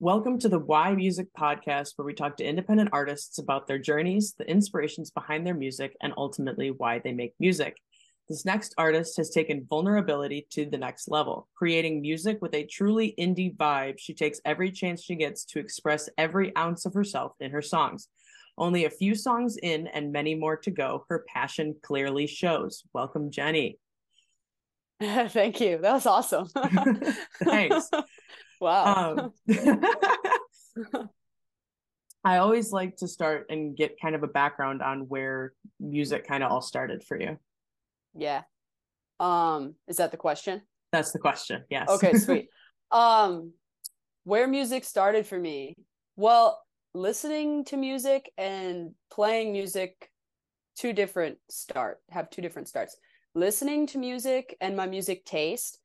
Welcome to the Why Music podcast, where we talk to independent artists about their journeys, the inspirations behind their music, and ultimately why they make music. This next artist has taken vulnerability to the next level, creating music with a truly indie vibe. She takes every chance she gets to express every ounce of herself in her songs. Only a few songs in and many more to go, her passion clearly shows. Welcome, Jenny. Thank you. That was awesome. Thanks. Wow. Um, I always like to start and get kind of a background on where music kind of all started for you. yeah. Um, is that the question? That's the question. Yes. Okay, sweet. um, where music started for me? Well, listening to music and playing music, two different start have two different starts. Listening to music and my music taste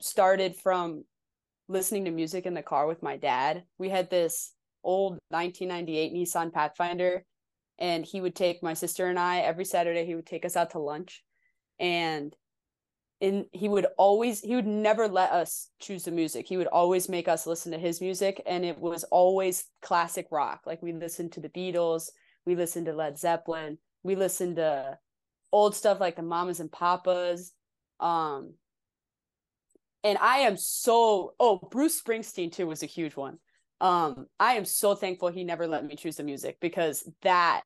started from listening to music in the car with my dad. We had this old 1998 Nissan Pathfinder, and he would take my sister and I every Saturday. He would take us out to lunch, and in he would always he would never let us choose the music. He would always make us listen to his music, and it was always classic rock. Like we listened to the Beatles, we listened to Led Zeppelin, we listened to old stuff like the Mamas and Papas. Um, and I am so oh Bruce Springsteen too was a huge one. Um, I am so thankful he never let me choose the music because that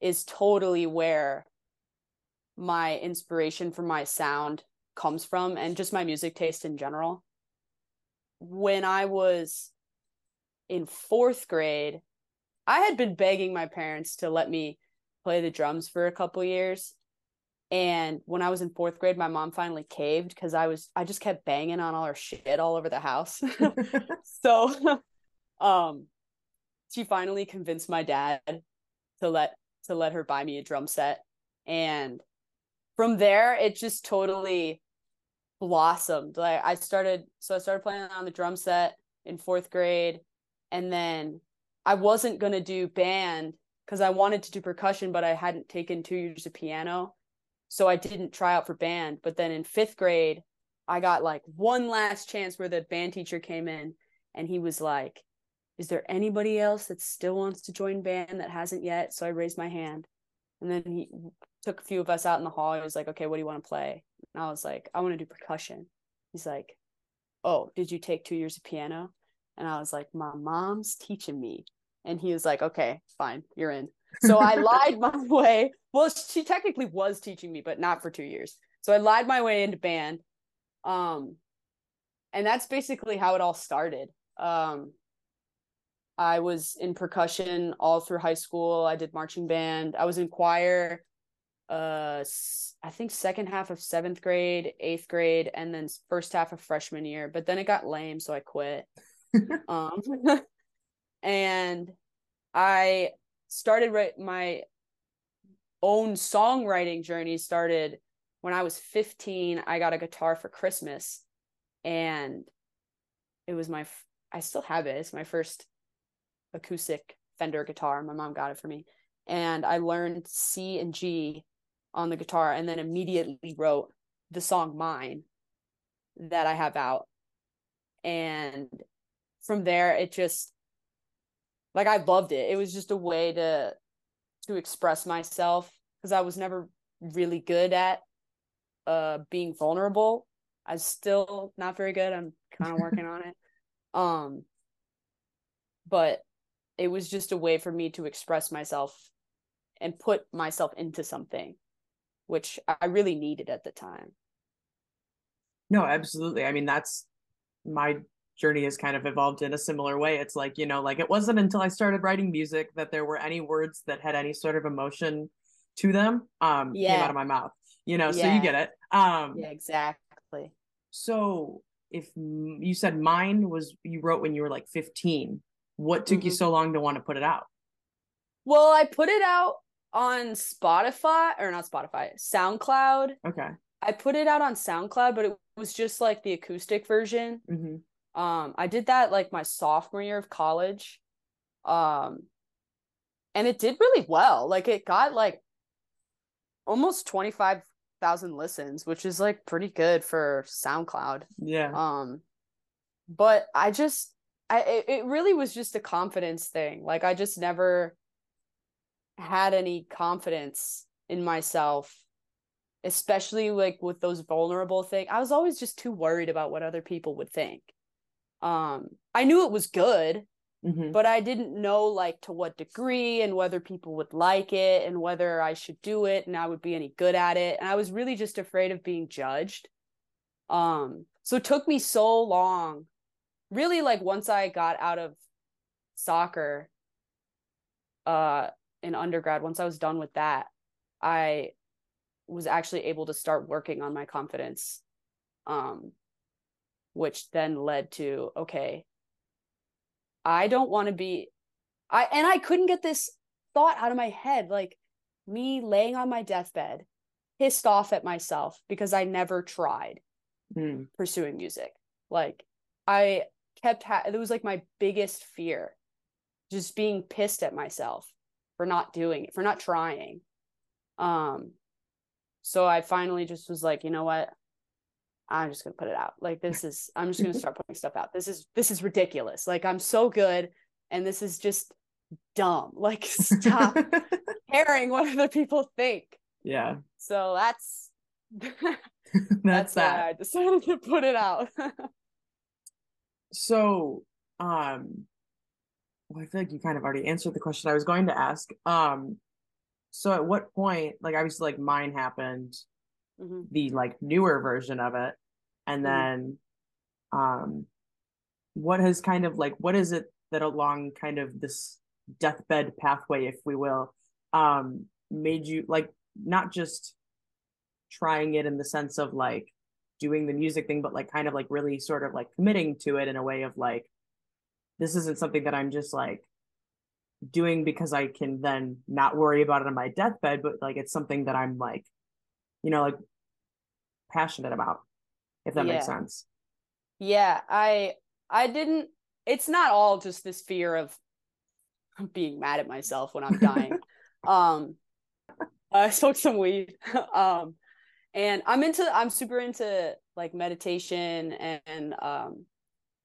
is totally where my inspiration for my sound comes from and just my music taste in general. When I was in fourth grade, I had been begging my parents to let me play the drums for a couple years and when I was in fourth grade, my mom finally caved because I was I just kept banging on all her shit all over the house. so um she finally convinced my dad to let to let her buy me a drum set. And from there it just totally blossomed. Like I started so I started playing on the drum set in fourth grade and then I wasn't gonna do band because I wanted to do percussion, but I hadn't taken two years of piano so I didn't try out for band. But then in fifth grade, I got like one last chance where the band teacher came in and he was like, Is there anybody else that still wants to join band that hasn't yet? So I raised my hand. And then he took a few of us out in the hall. He was like, Okay, what do you want to play? And I was like, I want to do percussion. He's like, Oh, did you take two years of piano? And I was like, My mom's teaching me. And he was like, Okay, fine, you're in. So I lied my way. Well, she technically was teaching me, but not for two years. So I lied my way into band. Um, and that's basically how it all started. Um, I was in percussion all through high school. I did marching band. I was in choir. Uh, I think second half of seventh grade, eighth grade, and then first half of freshman year. But then it got lame, so I quit. um, and I started right my own songwriting journey started when I was 15. I got a guitar for Christmas and it was my I still have it. It's my first acoustic Fender guitar. My mom got it for me. And I learned C and G on the guitar and then immediately wrote the song Mine that I have out. And from there it just like I loved it. It was just a way to to express myself because I was never really good at uh being vulnerable. I'm still not very good. I'm kind of working on it. Um but it was just a way for me to express myself and put myself into something which I really needed at the time. No, absolutely. I mean, that's my journey has kind of evolved in a similar way. It's like, you know, like it wasn't until I started writing music that there were any words that had any sort of emotion to them um Yeah. came out of my mouth. You know, so you get it. Um Yeah, exactly. so if you said mine was you wrote when you were like 15, what took you Mhm. so long to want to put it out? Well, I put it out on Spotify or not Spotify, SoundCloud. Okay. I put it out on SoundCloud, but it was just like the acoustic version. hmm Um, I did that like my sophomore year of college. Um, and it did really well. Like it got like almost 25,000 listens, which is like pretty good for SoundCloud. Yeah. Um, but I just I it, it really was just a confidence thing. Like I just never had any confidence in myself, especially like with those vulnerable things. I was always just too worried about what other people would think. Um, I knew it was good, Mhm. but I didn't know like to what degree and whether people would like it and whether I should do it and I would be any good at it. And I was really just afraid of being judged. Um, so it took me so long, really like once I got out of soccer uh in undergrad, once I was done with that, I was actually able to start working on my confidence. Um, which then led to okay, I don't want to be I and I couldn't get this thought out of my head like me laying on my deathbed pissed off at myself because I never tried Mm. pursuing music. Like I kept ha- it was like my biggest fear just being pissed at myself for not doing it, for not trying. Um so I finally just was like, you know what? I'm just gonna put it out. Like this is I'm just gonna start putting stuff out. This is this is ridiculous. Like I'm so good and this is just dumb. Like stop caring what other people think. yeah. So that's That's, that's that. why I decided to put it out. So, um, well, I feel like you kind of already answered the question I was going to ask. Um, so at what point, like obviously like mine happened, Mhm. the like newer version of it, and Mhm. then um what has kind of like what is it that along kind of this deathbed pathway, if we will, um, made you like not just trying it in the sense of like doing the music thing, but like kind of like really sort of like committing to it in a way of like this isn't something that I'm just like doing because I can then not worry about it on my deathbed, but like it's something that I'm like, you know, like passionate about, if that makes sense. yeah, I I didn't it's not all just this fear of being mad at myself when I'm dying. um I smoked some weed. um and I'm into I'm super into like meditation and um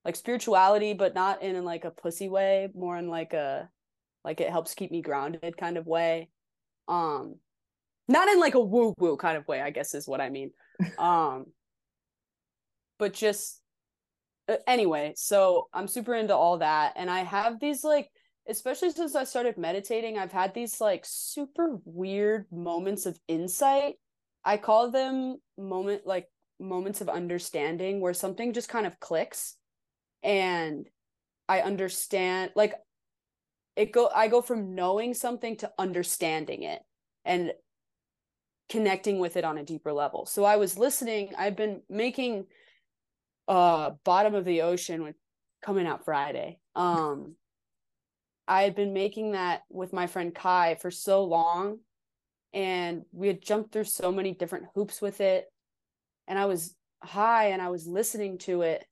like spirituality, but not in like a pussy way, more in like a like it helps keep me grounded kind of way. Um not in like a woo woo kind of way, I guess is what I mean. Um but just uh, anyway, so I'm super into all that and I have these like especially since I started meditating, I've had these like super weird moments of insight. I call them moment like moments of understanding where something just kind of clicks and I understand like it go I go from knowing something to understanding it and connecting with it on a deeper level. So I was listening, I've been making uh bottom of the ocean with coming out Friday. Um I had been making that with my friend Kai for so long and we had jumped through so many different hoops with it and I was high and I was listening to it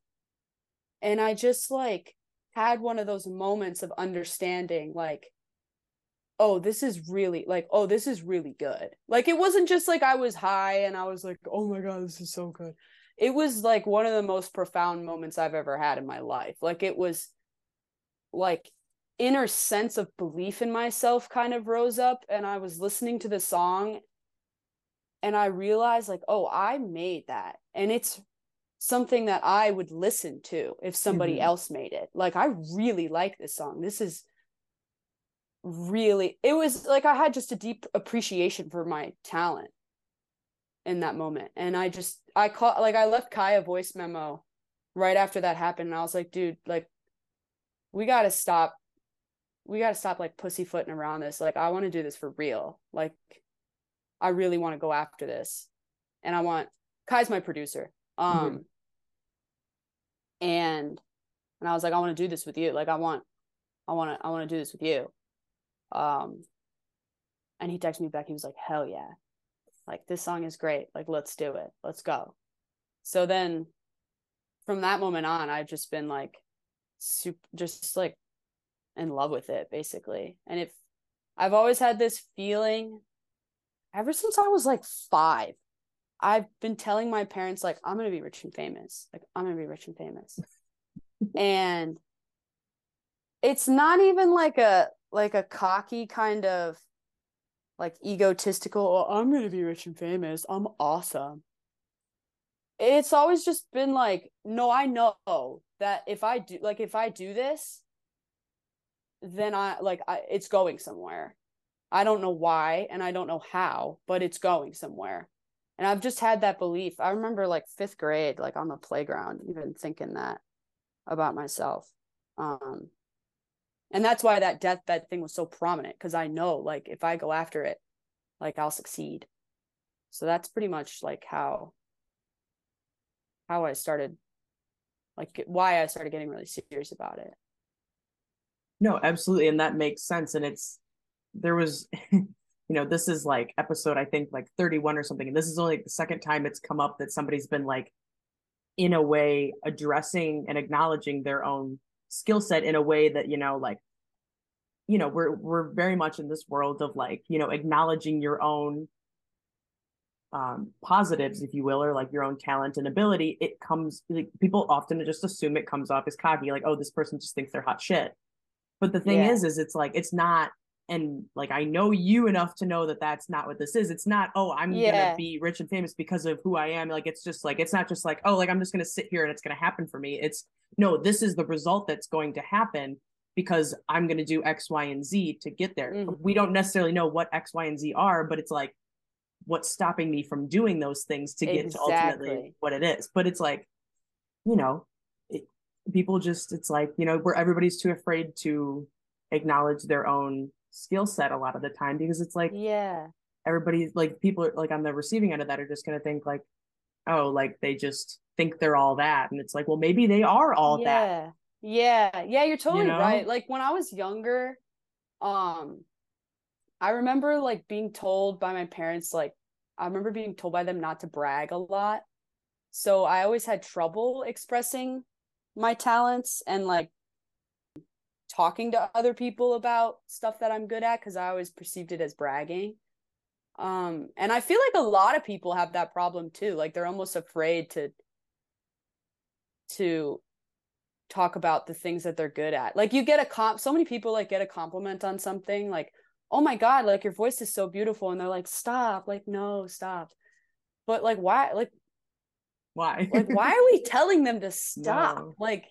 and I just like had one of those moments of understanding like oh this is really like oh this is really good. Like it wasn't just like I was high and I was like oh my god this is so good. It was like one of the most profound moments I've ever had in my life. Like it was like inner sense of belief in myself kind of rose up and I was listening to the song and I realized like oh I made that. And it's something that I would listen to if somebody Mhm. else made it. Like I really like this song. This is really it was like I had just a deep appreciation for my talent in that moment. And I just I call like I left Kai a voice memo right after that happened. And I was like dude like we got to stop we got to stop like pussyfooting around this. Like I want to do this for real. Like I really want to go after this. And I want Kai's my producer um and and I was like I want to do this with you. Like I want I want to I want to do this with you um and he texted me back. He was like hell yeah. Like this song is great. Like let's do it. Let's go. So then from that moment on i've just been like super just like in love with it basically. And if i've always had this feeling ever since i was like five i've been telling my parents like i'm gonna be rich and famous. Like i'm gonna be rich and famous. And it's not even like a like a cocky kind of like egotistical oh, i'm gonna be rich and famous. I'm awesome. It's always just been like no i know that if i do like if i do this then i like I, it's going somewhere. I don't know why and i don't know how but it's going somewhere. And i've just had that belief. I remember like fifth grade like on the playground even thinking that about myself. Um and that's why that deathbed thing was so prominent because i know like if i go after it like i'll succeed. So that's pretty much like how how i started like why i started getting really serious about it. No absolutely and that makes sense and it's there was you know this is like episode i think like 31 or something and this is only the second time it's come up that somebody's been like in a way addressing and acknowledging their own skill set in a way that you know like you know we're we're very much in this world of like you know acknowledging your own um positives if you will or like your own talent and ability it comes like people often just assume it comes off as cocky like oh this person just thinks they're hot shit but the thing yeah. is is it's like it's not and like I know you enough to know that that's not what this is. It's not oh I'm yeah. gonna be rich and famous because of who I am. Like it's just like it's not just like oh like I'm just gonna sit here and it's gonna happen for me. It's no this is the result that's going to happen because I'm gonna do X Y and Z to get there. Mm-hmm. We don't necessarily know what X Y and Z are, but it's like what's stopping me from doing those things to get exactly. to ultimately what it is. But it's like you know it, people just it's like you know where everybody's too afraid to acknowledge their own skill set a lot of the time because it's like yeah. everybody's like people are like on the receiving end of that are just going to think like oh like they just think they're all that. And it's like well maybe they are all yeah. that. Yeah. Yeah. You're totally you know? right. Like when i was younger um i remember like being told by my parents like i remember being told by them not to brag a lot. So i always had trouble expressing my talents and like talking to other people about stuff that I'm good at because I always perceived it as bragging. Um, and I feel like a lot of people have that problem too. Like they're almost afraid to to talk about the things that they're good at. Like you get a comp so many people like get a compliment on something like, "Oh my god, like your voice is so beautiful." And they're like, "Stop." Like, "No, stop." But like why like why? like why are we telling them to stop? No. Like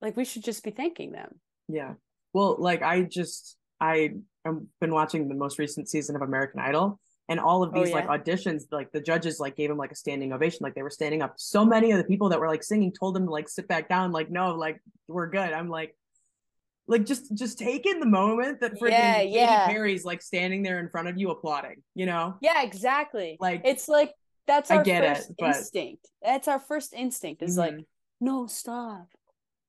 like we should just be thanking them. Yeah. Well, like I just I have been watching the most recent season of American Idol and all of oh, these oh, yeah? like auditions like the judges like gave him like a standing ovation like they were standing up so many of the people that were like singing told him to like sit back down like no like we're good i'm like like just just take in the moment that freaking yeah, yeah. Katy Perry's like standing there in front of you applauding, you know? Yeah, exactly. Like it's like that's our first it, but... instinct. That's our first instinct is mm-hmm. like, no, stop.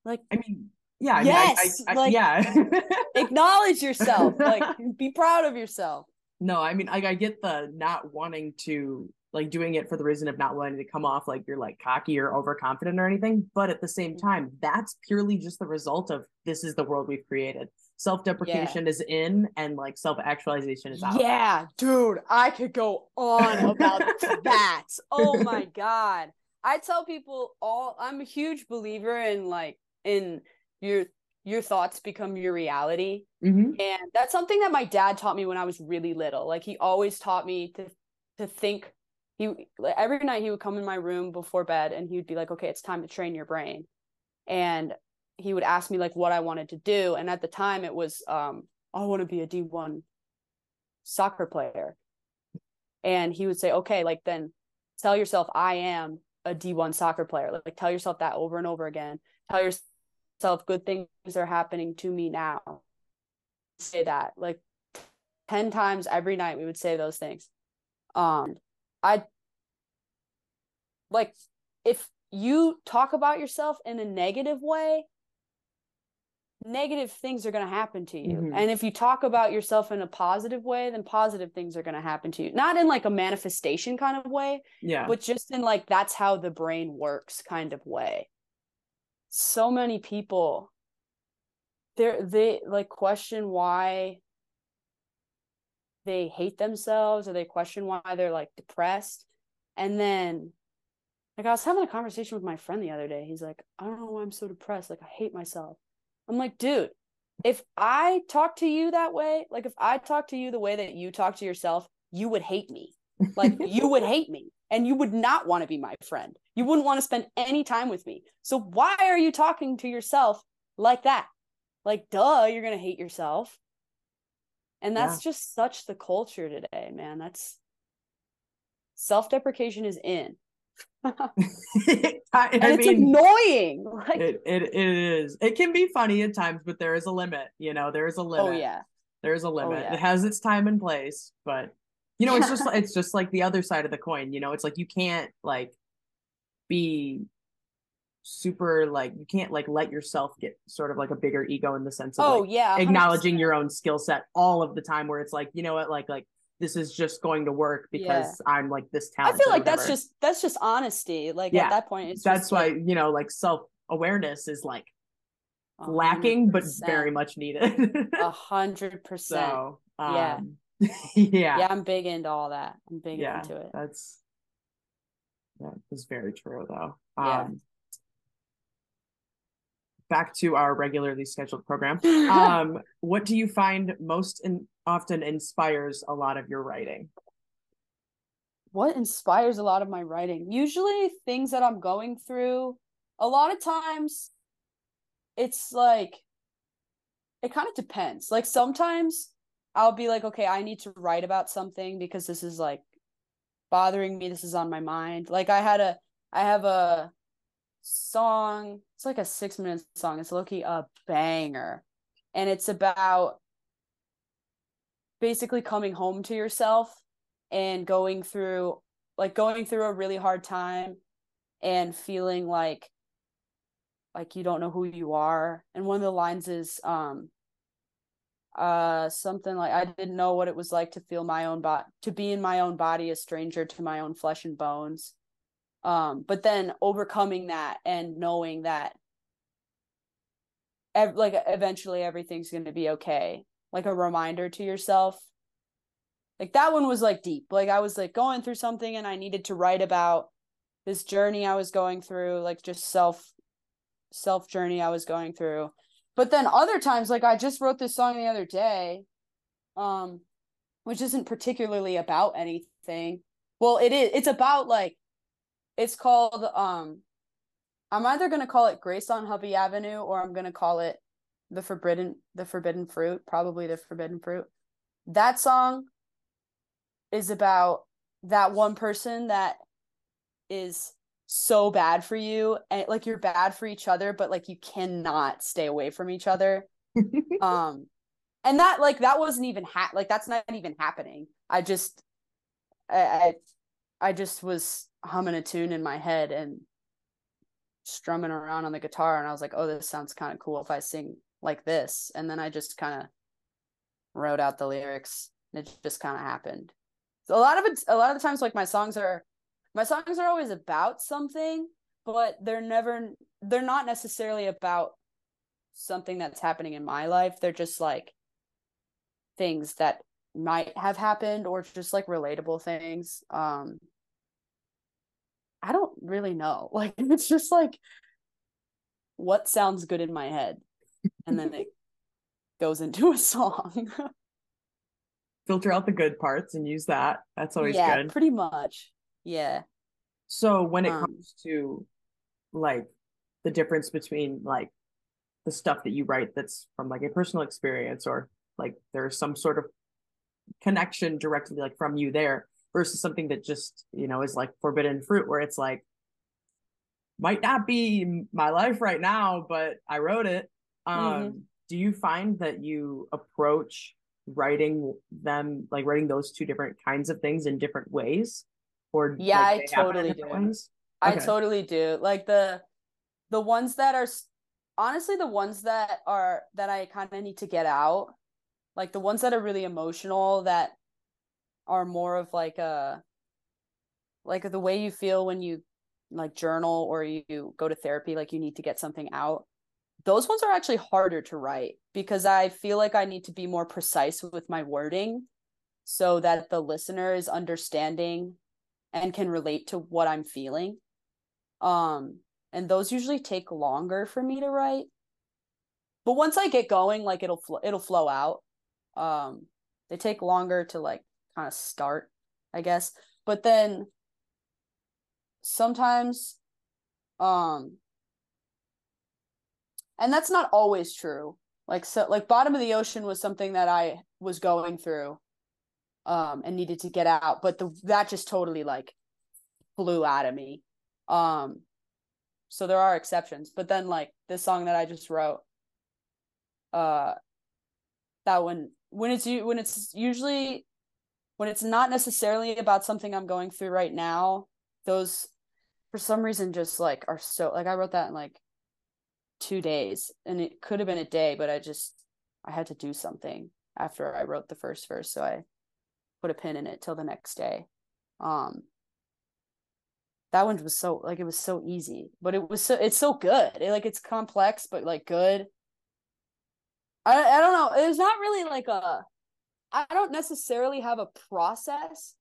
Like, I mean, yeah, I yes, mean, I, I, like, yeah. acknowledge yourself. Like, be proud of yourself. No, I mean, like, I get the not wanting to like doing it for the reason of not wanting to come off like you're like cocky or overconfident or anything. But at the same mm-hmm. time, that's purely just the result of this is the world we've created. Self deprecation yeah. is in and like self actualization is out. Yeah, dude, I could go on about that. Oh my God. I tell people all I'm a huge believer in like in your your thoughts become your reality. Mm-hmm. And that's something that my dad taught me when I was really little. Like he always taught me to to think he like, every night he would come in my room before bed and he would be like, "Okay, it's time to train your brain." And he would ask me like what I wanted to do, and at the time it was um I want to be a D1 soccer player. And he would say, "Okay, like then tell yourself I am a D1 soccer player. Like, like tell yourself that over and over again. Tell yourself good things are happening to me now. Say that like 10 times every night we would say those things. Um I like if you talk about yourself in a negative way, negative things are going to happen to you. Mm-hmm. And if you talk about yourself in a positive way, then positive things are going to happen to you. Not in like a manifestation kind of way, yeah, but just in like that's how the brain works kind of way. So many people they're they like question why they hate themselves or they question why they're like depressed. And then like I was having a conversation with my friend the other day. He's like, I don't know why I'm so depressed. Like I hate myself. I'm like, dude, if I talk to you that way, like if I talk to you the way that you talk to yourself, you would hate me. Like you would hate me and you would not want to be my friend. You wouldn't want to spend any time with me. So why are you talking to yourself like that? Like, duh, you're going to hate yourself. And that's yeah. just such the culture today, man. That's self deprecation is in. I, I and it's mean, annoying. Like, it, it, it is. It can be funny at times, but there is a limit. You know, there is a oh, limit. Oh, yeah. There's a oh, limit. Oh, yeah. It has its time and place, but you know, it's just it's just like the other side of the coin. You know, it's like you can't like be super like you can't like let yourself get sort of like a bigger ego in the sense of oh like, yeah 100%. acknowledging your own skill set all of the time where it's like you know what like like this is just going to work because yeah. I'm like this talent. I feel like that's just that's just honesty. Like yeah. at that point, it's that's why like, you know like self awareness is like 100%. lacking but very much needed. A hundred percent. So um, yeah, yeah, yeah. I'm big into all that. I'm big yeah, into it. That's that is very true though. Yeah. Um, back to our regularly scheduled program. Um, what do you find most in, often inspires a lot of your writing? What inspires a lot of my writing? Usually things that I'm going through. A lot of times it's like it kind of depends. Like sometimes I'll be like, okay, I need to write about something because this is like bothering me. This is on my mind. Like I had a I have a song. It's like a six minute song. It's Loki a banger. And it's about basically coming home to yourself and going through like going through a really hard time and feeling like like you don't know who you are. And one of the lines is um uh something like I didn't know what it was like to feel my own body to be in my own body a stranger to my own flesh and bones. Um but then overcoming that and knowing that ev- like eventually everything's going to be okay like a reminder to yourself. Like that one was like deep. Like i was like going through something and i needed to write about this journey i was going through like just self self journey i was going through but then other times like i just wrote this song the other day um which isn't particularly about anything well it is it's about like it's called um I'm either gonna call it Grace on Hubby Avenue or I'm gonna call it the forbidden the forbidden fruit, probably the forbidden fruit. That song is about that one person that is so bad for you and like you're bad for each other but like you cannot stay away from each other um and that like that wasn't even ha- like that's not even happening i just I, I i just was humming a tune in my head and strumming around on the guitar and I was like, "Oh, this sounds kind of cool if I sing like this." And then I just kind of wrote out the lyrics and it just kind of happened. So a lot of it a lot of the times like my songs are my songs are always about something, but they're never they're not necessarily about something that's happening in my life. They're just like things that might have happened or just like relatable things. Um I don't really know. Like it's just like what sounds good in my head. And then it goes into a song. Filter out the good parts and use that. That's always yeah, good. Pretty much. Yeah. So when it um, comes to like the difference between like the stuff that you write that's from like a personal experience or like there's some sort of connection directly like from you there versus something that just you know is like forbidden fruit where it's like might not be my life right now but i wrote it um mm-hmm. do you find that you approach writing them like writing those two different kinds of things in different ways or yeah like, i totally do ways? i okay. totally do like the the ones that are honestly the ones that are that i kind of need to get out like the ones that are really emotional that are more of like a like the way you feel when you like journal or you go to therapy like you need to get something out those ones are actually harder to write because i feel like i need to be more precise with my wording so that the listener is understanding and can relate to what i'm feeling um and those usually take longer for me to write but once I get going, like it'll fl- it'll flow out. Um, they take longer to like kind of start, I guess. But then sometimes, um, and that's not always true. Like so, like bottom of the ocean was something that I was going through, um, and needed to get out. But the that just totally like flew out of me. Um, so there are exceptions. But then like this song that I just wrote, uh, that one when it's when it's usually when it's not necessarily about something I'm going through right now, those for some reason just like are so like I wrote that in like two days and it could have been a day, but I just I had to do something after I wrote the first verse, so I put a pin in it till the next day. Um that one was so like it was so easy, but it was so it's so good. It, like it's complex but like good. I I don't know. It's not really like a I don't necessarily have a process.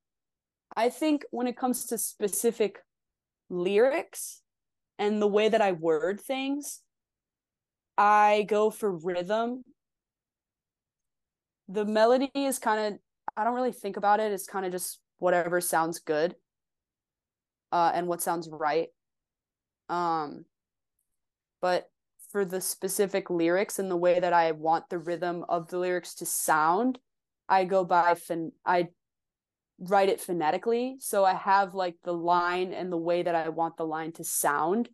I think when it comes to specific lyrics and the way that I word things, I go for rhythm. The melody is kind of I don't really think about it. It's kind of just whatever sounds good. Uh and what sounds right. Um but for the specific lyrics and the way that I want the rhythm of the lyrics to sound, I go by fin I write it phonetically. So I have like the line and the way that I want the line to sound.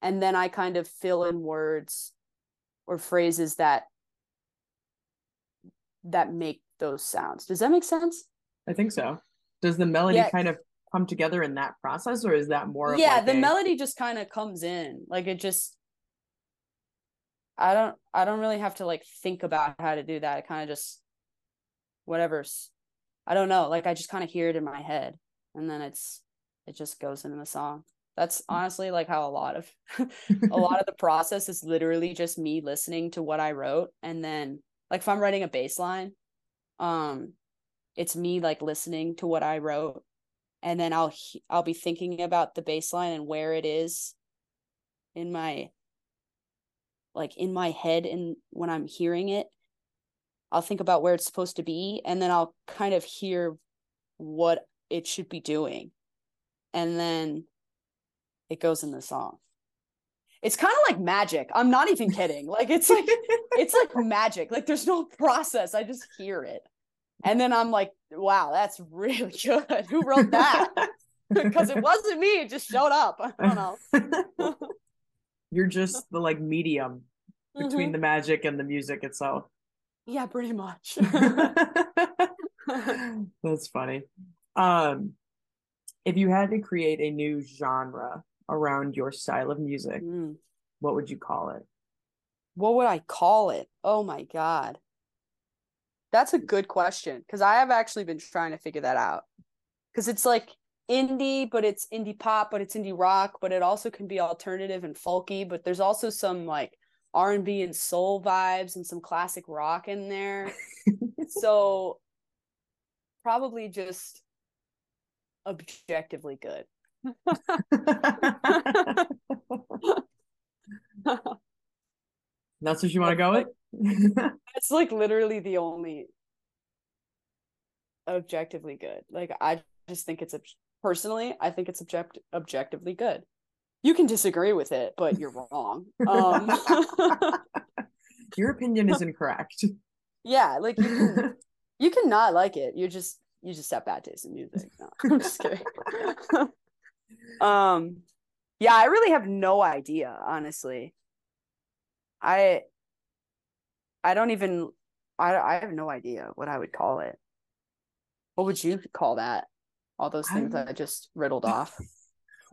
And then I kind of fill in words or phrases that that make those sounds. Does that make sense? I think so. Does the melody yeah. kind of come together in that process or is that more Yeah, like the a... melody just kind of comes in. Like it just I don't I don't really have to like think about how to do that. It kind of just whatever's I don't know, like I just kind of hear it in my head and then it's it just goes into the song. That's mm. honestly like how a lot of a lot of the process is literally just me listening to what I wrote and then like if I'm writing a bass line, um it's me like listening to what I wrote and then I'll I'll be thinking about the baseline and where it is in my like in my head and when I'm hearing it, I'll think about where it's supposed to be and then I'll kind of hear what it should be doing. And then it goes in the song. It's kind of like magic. I'm not even kidding. Like it's like it's like magic. Like there's no process. I just hear it. And then I'm like, wow, that's really good. Who wrote that? because it wasn't me. It just showed up. I don't know. You're just the like medium between Mhm. the magic and the music itself. Yeah, pretty much. That's funny. Um, if you had to create a new genre around your style of music, Mm. what would you call it? What would I call it? Oh my God. That's a good question because I have actually been trying to figure that out. Because it's like indie, but it's indie pop, but it's indie rock, but it also can be alternative and folky, but there's also some like R&B and soul vibes and some classic rock in there. so probably just objectively good. That's what you want to go with? It's like literally the only objectively good. Like I just think it's personally, I think it's object objectively good. You can disagree with it, but you're wrong. Um Your opinion is incorrect. yeah, like you can you can not like it. You're just you just have bad taste in music. No, I'm just kidding. um yeah, I really have no idea, honestly. I I don't even I I have no idea what I would call it. What would you call that? All those things I- that I just riddled off.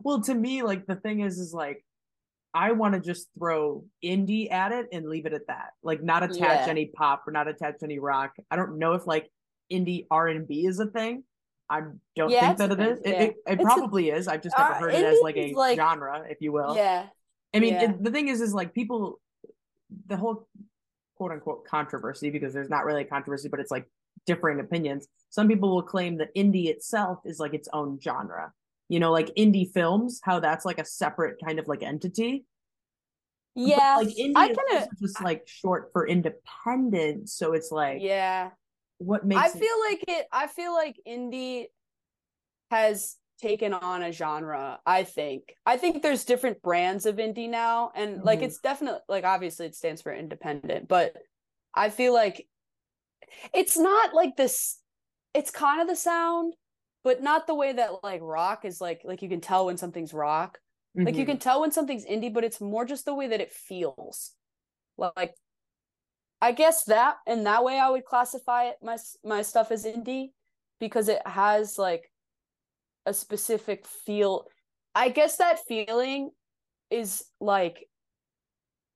Well, to me, like the thing is, is like I want to just throw indie at it and leave it at that. Like not attach Yeah. any pop or not attach any rock. I don't know if like indie R and B is a thing. I don't Yeah, think that it is. thing, It, it, it It's a- probably is. I've just never Uh, heard it as like a like- genre, if you will. yeah. I mean, yeah. it, the thing is, is like people, the whole quote unquote controversy, because there's not really a controversy, but it's like differing opinions. Some people will claim that indie itself is like its own genre. You know, like indie films, how that's like a separate kind of like entity. Yeah, like indie I is kinda- also just like short for independent. So it's like, yeah. what makes I it- feel like it. I feel like indie has taken on a genre. I think. I think there's different brands of indie now, and like Mhm. it's definitely like obviously it stands for independent, but I feel like it's not like this. It's kind of the sound, but not the way that like rock is like like you can tell when something's rock. Like you Mhm. can tell when something's indie, but it's more just the way that it feels. Like I guess that in that way I would classify it my my stuff as indie because it has like a specific feel. I guess that feeling is like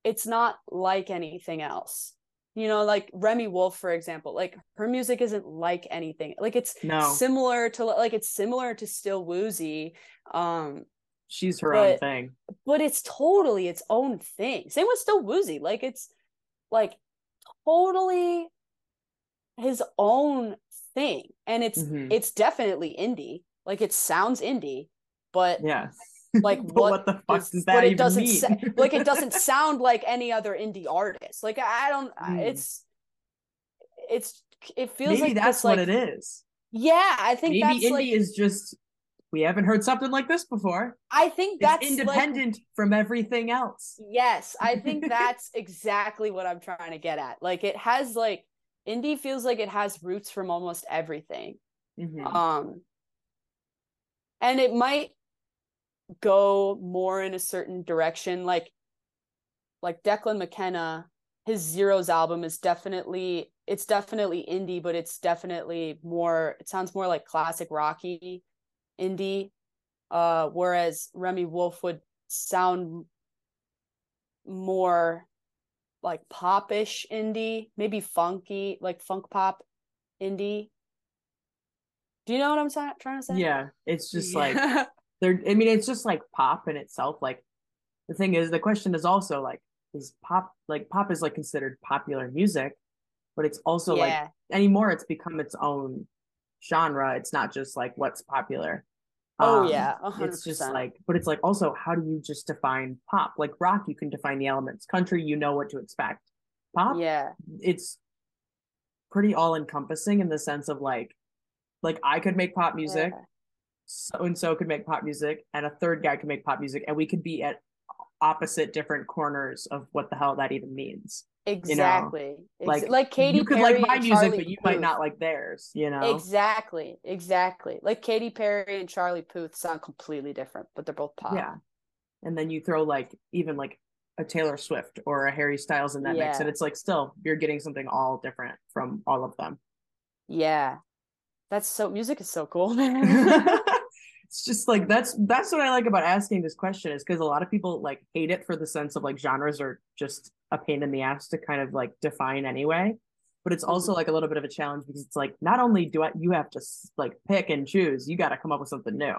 it's not like anything else. You know, like Remi Wolf for example, like her music isn't like anything. Like it's No. similar to like it's similar to Still Woozy. Um she's her own thing. but it's totally its own thing. Same with Still Woozy. Like it's like totally his own thing. And it's Mhm. it's definitely indie. Like it sounds indie, but Yeah. like what, what the fuck is- does but that it doesn't mean? sa- like it doesn't sound like any other indie artist. Like I don't I- Mm. it's it's it feels Maybe like that's this, what like, it is. Yeah, I think Maybe that's indie like is just we haven't heard something like this before. I think It's that's like independent from everything else. Yes, I think that's exactly what I'm trying to get at. Like it has like indie feels like it has roots from almost everything. Mhm. Um and it might go more in a certain direction like like Declan McKenna his Zeros album is definitely it's definitely indie but it's definitely more it sounds more like classic rocky indie uh whereas Remi Wolf would sound more like popish indie, maybe funky, like funk pop indie. Do you know what I'm sa- trying to say? Yeah, it's just like Yeah. they're I mean it's just like pop in itself like the thing is the question is also like is pop like pop is like considered popular music but it's also like anymore it's become its own genre. It's not just like what's popular. Oh, Um, yeah, it's just like but it's like also how do you just define pop? Like rock you can define the elements. Country you know what to expect. Pop yeah, it's pretty all encompassing in the sense of like like I could make pop music yeah. so and so could make pop music and a third guy could make pop music and we could be at opposite different corners of what the hell that even means exactly. Ex- like, like Katy you could Perry like my music Charlie but you might not like theirs you know Exactly, exactly. Like Katy Perry and Charlie Puth sound completely different, but they're both pop. yeah and then you throw like even like a taylor swift or a harry styles in that mix and it's like still you're getting something all different from all of them Yeah. That's so music is so cool, man. it's just like that's that's what i like about asking this question is because a lot of people like hate it for the sense of like genres are just a pain in the ass to kind of like define anyway but it's also Mhm. like a little bit of a challenge because it's like not only do I you have to like pick and choose you got to come up with something new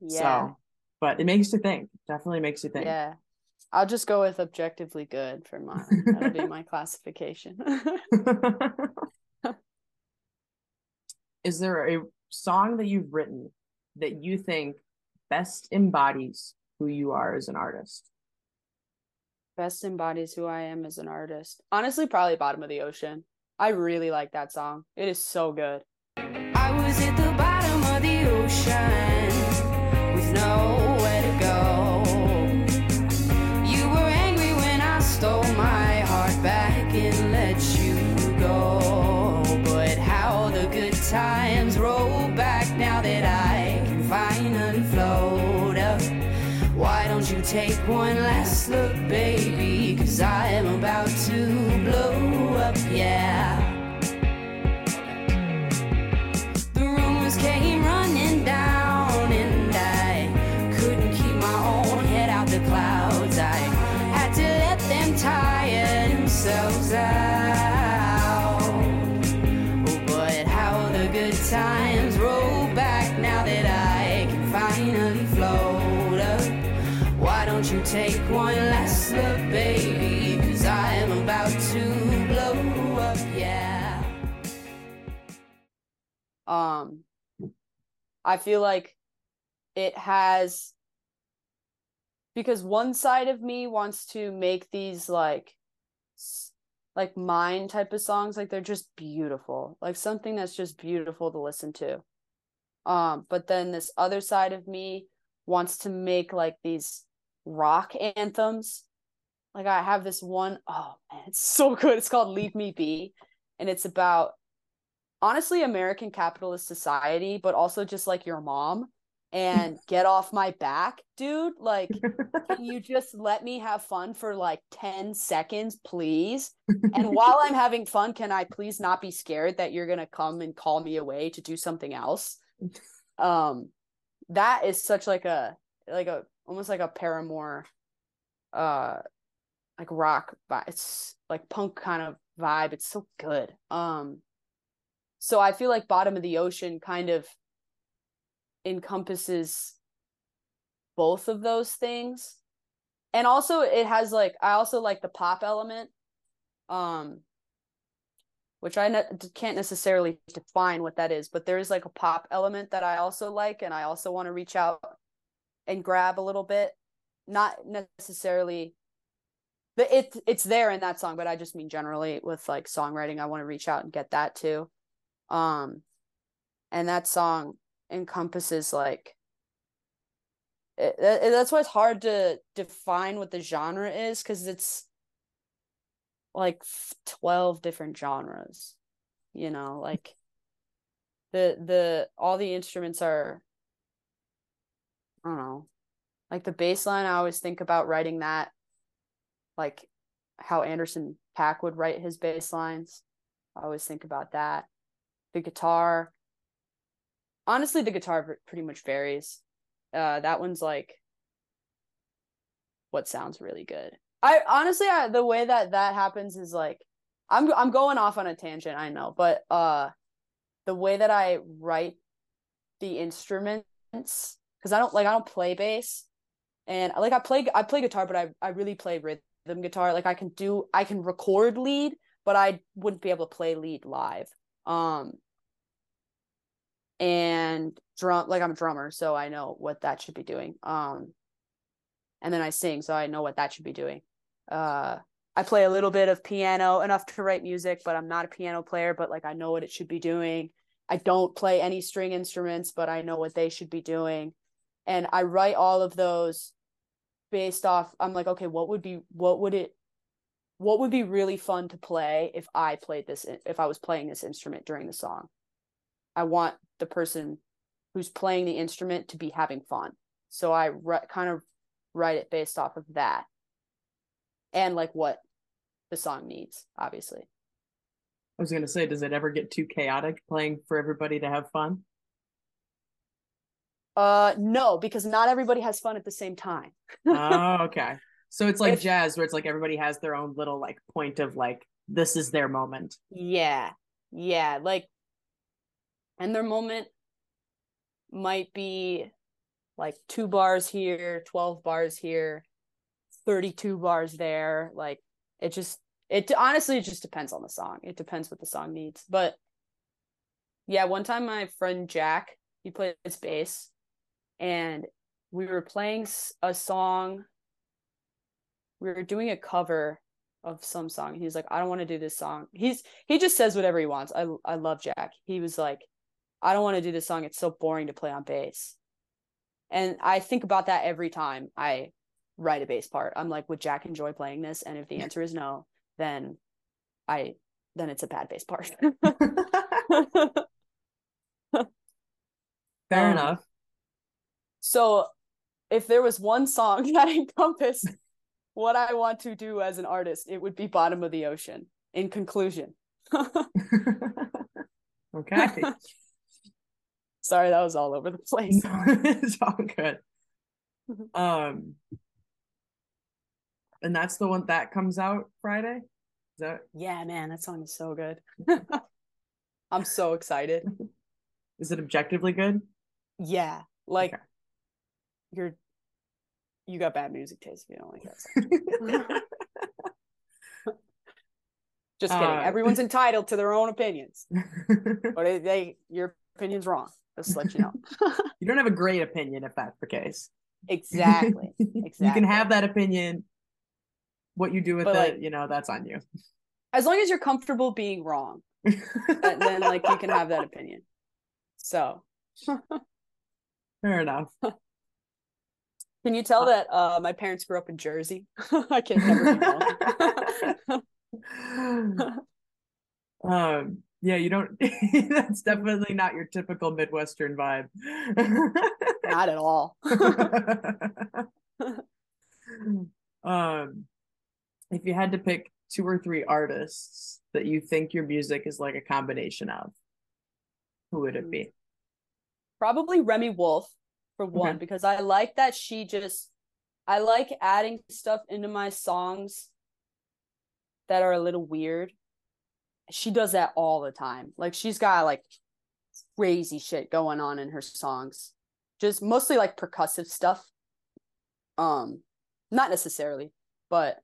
yeah. so but it makes you think definitely makes you think Yeah. I'll just go with objectively good for mine. That'll be my classification. Is there a song that you've written that you think best embodies who you are as an artist Best embodies who I am as an artist. Honestly, probably Bottom of the Ocean. I really like that song. It is so good. I was at the bottom of the ocean one last look, baby? Cause I'm about Um I feel like it has because one side of me wants to make these like like mine type of songs like they're just beautiful like something that's just beautiful to listen to. Um but then this other side of me wants to make like these rock anthems. Like i have this one oh man it's so good it's called leave me be and it's about honestly american capitalist society but also just like your mom and get off my back dude like can you just let me have fun for like 10 seconds please? And while i'm having fun can i please not be scared that you're gonna come and call me away to do something else? Um that is such like a like a almost like a paramore uh like rock vibe it's like punk kind of vibe. It's so good. Um so i feel like bottom of the ocean kind of encompasses both of those things. And also it has like i also like the pop element um which i ne- can't necessarily define what that is but there is like a pop element that i also like and i also want to reach out and grab a little bit. Not necessarily the it it's there in that song but i just mean generally with like songwriting i want to reach out and get that too um and that song encompasses like it, it- that's why it's hard to define what the genre is because it's like 12 different genres you know? Like the the all the instruments are i don't know. Like the bass line i always think about writing that like how Anderson .Paak would write his bass lines. I always think about that the guitar. Honestly the guitar pretty much varies. Uh that one's like what sounds really good. I honestly I, the way that that happens is like i'm i'm going off on a tangent i know but uh the way that i write the instruments because i don't like i don't play bass and like i play i play guitar but i i really play rhythm guitar. Like i can do i can record lead but i wouldn't be able to play lead live um and drum like I'm a drummer, so I know what that should be doing. Um and then I sing, so I know what that should be doing. Uh I play a little bit of piano, enough to write music, but I'm not a piano player, but like I know what it should be doing. I don't play any string instruments, but I know what they should be doing. And I write all of those based off I'm like, okay, what would be what would it what would be really fun to play if I played this if I was playing this instrument during the song? I want the person who's playing the instrument to be having fun. So I re- kind of write it based off of that and like what the song needs, obviously. I was gonna say, does it ever get too chaotic playing for everybody to have fun? Uh no, because not everybody has fun at the same time. oh, okay. So it's like jazz, where it's like everybody has their own little like point of like this is their moment. Yeah. Yeah, like and their moment might be like 2 bars here, 12 bars here, 32 bars there, like it just it honestly it just depends on the song. It depends what the song needs. But yeah, one time my friend Jack, he plays bass and we were playing a song we were doing a cover of some song. He's like, I don't want to do this song. He's he just says whatever he wants. I I love Jack. He was like, I don't want to do this song. It's so boring to play on bass. And I think about that every time I write a bass part. I'm like, would Jack enjoy playing this? And if the answer is no, then I then it's a bad bass part. Fair Um, enough. so if there was one song that encompassed what I want to do as an artist, it would be Bottom of the Ocean. In conclusion. okay. Sorry, that was all over the place. it's all good. Um and that's the one that comes out Friday? Is that Yeah, man, that song is so good. I'm so excited. is it objectively good? Yeah, like Okay. you're you got bad music taste if you don't like that. Just kidding. Uh, Everyone's entitled to their own opinions, but it, they your opinion's wrong. Just let you know. you don't have a great opinion if that's the case. Exactly. Exactly. you can have that opinion. What you do with But, it, like- you know, that's on you. As long as you're comfortable being wrong, then, then like you can have that opinion. So Fair enough. Can you tell that uh my parents grew up in Jersey? I can never um yeah you don't that's definitely not your typical midwestern vibe. Not at all. um if you had to pick two or three artists that you think your music is like a combination of who would it be? Probably Remi Wolf for one, Okay. because I like that she just I like adding stuff into my songs that are a little weird. She does that all the time. Like she's got like crazy shit going on in her songs. Just mostly like percussive stuff. Um not necessarily, but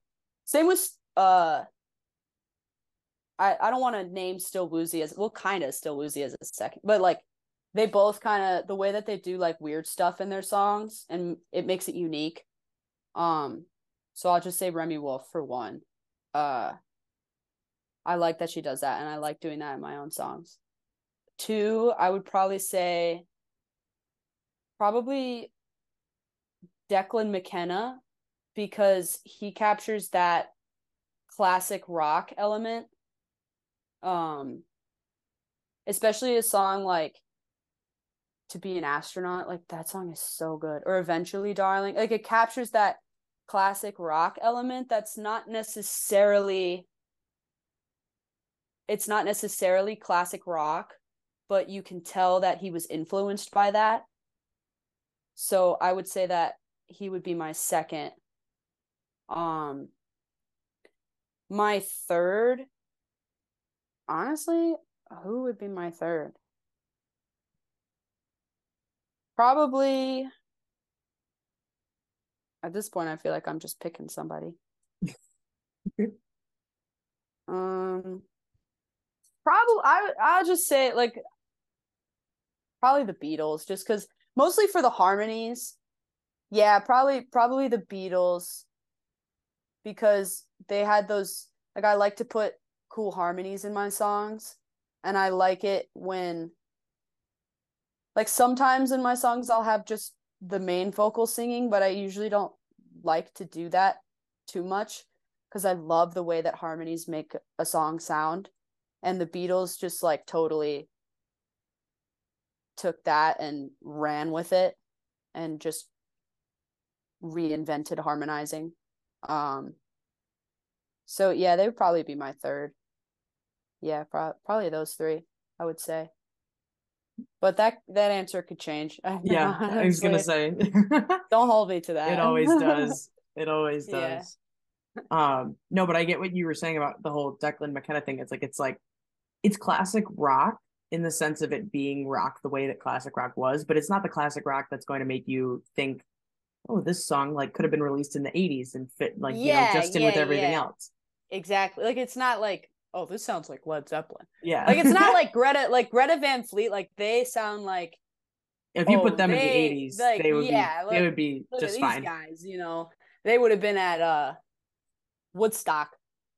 same with uh I I don't want to name Still Woozy as well kind of Still Woozy as a second, but like they both kind of the way that they do like weird stuff in their songs and it makes it unique. Um so I'll just say Remi Wolf for one. Uh I like that she does that and I like doing that in my own songs. Two, I would probably say probably Declan McKenna because he captures that classic rock element. Um especially a song like to be an astronaut like that song is so good. Or eventually darling like it captures that classic rock element that's not necessarily it's not necessarily classic rock but you can tell that he was influenced by that. So i would say that he would be my second um my third. Honestly who would be my third probably at this point i feel like i'm just picking somebody. Um probably i i'll just say like probably the beatles just because mostly for the harmonies. Yeah probably probably the beatles because they had those like i like to put cool harmonies in my songs and i like it when like sometimes in my songs I'll have just the main vocal singing, but I usually don't like to do that too much because I love the way that harmonies make a song sound. And the Beatles just like totally took that and ran with it and just reinvented harmonizing. Um so yeah, they would probably be my third. Yeah, pro- probably those three, I would say. But that that answer could change. yeah i was gonna say Don't hold me to that. it always does it always Yeah. does um no but i get what you were saying about the whole declan mckenna thing it's like it's like it's classic rock in the sense of it being rock the way that classic rock was but it's not the classic rock that's going to make you think oh this song like could have been released in the 80s and fit like you know just in with everything yeah. else exactly. Like it's not like oh this sounds like Led Zeppelin. yeah Like it's not like Greta like Greta Van Fleet. Like they sound like if you oh, put them they- in the 80s like, they would yeah, be look- they would be just these fine guys. You know they would have been at uh Woodstock.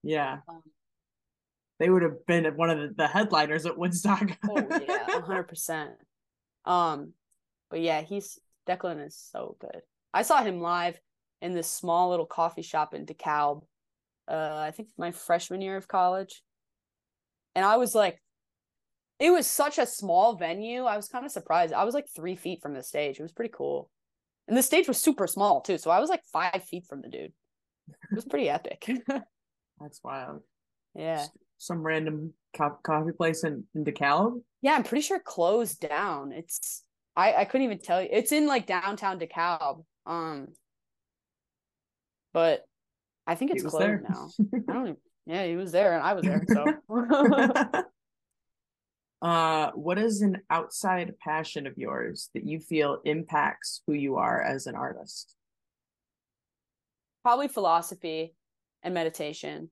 yeah Um, they would have been at one of the, the headliners at woodstock oh yeah, hundred percent. Um, but yeah, he's Declan is so good. I saw him live in this small little coffee shop in DeKalb. Uh, I think my freshman year of college, and I was like, it was such a small venue. I was kind of surprised. I was like three feet from the stage. It was pretty cool, and the stage was super small too. So I was like five feet from the dude. It was pretty epic. that's wild yeah, some random co- coffee place in, in DeKalb. yeah. I'm pretty sure it closed down. It's I I couldn't even tell you. It's in like downtown DeKalb. Um, but I think it's closed there. now. I don't. Even, yeah, he was there and I was there. So uh, what is an outside passion of yours that you feel impacts who you are as an artist? probably philosophy and meditation.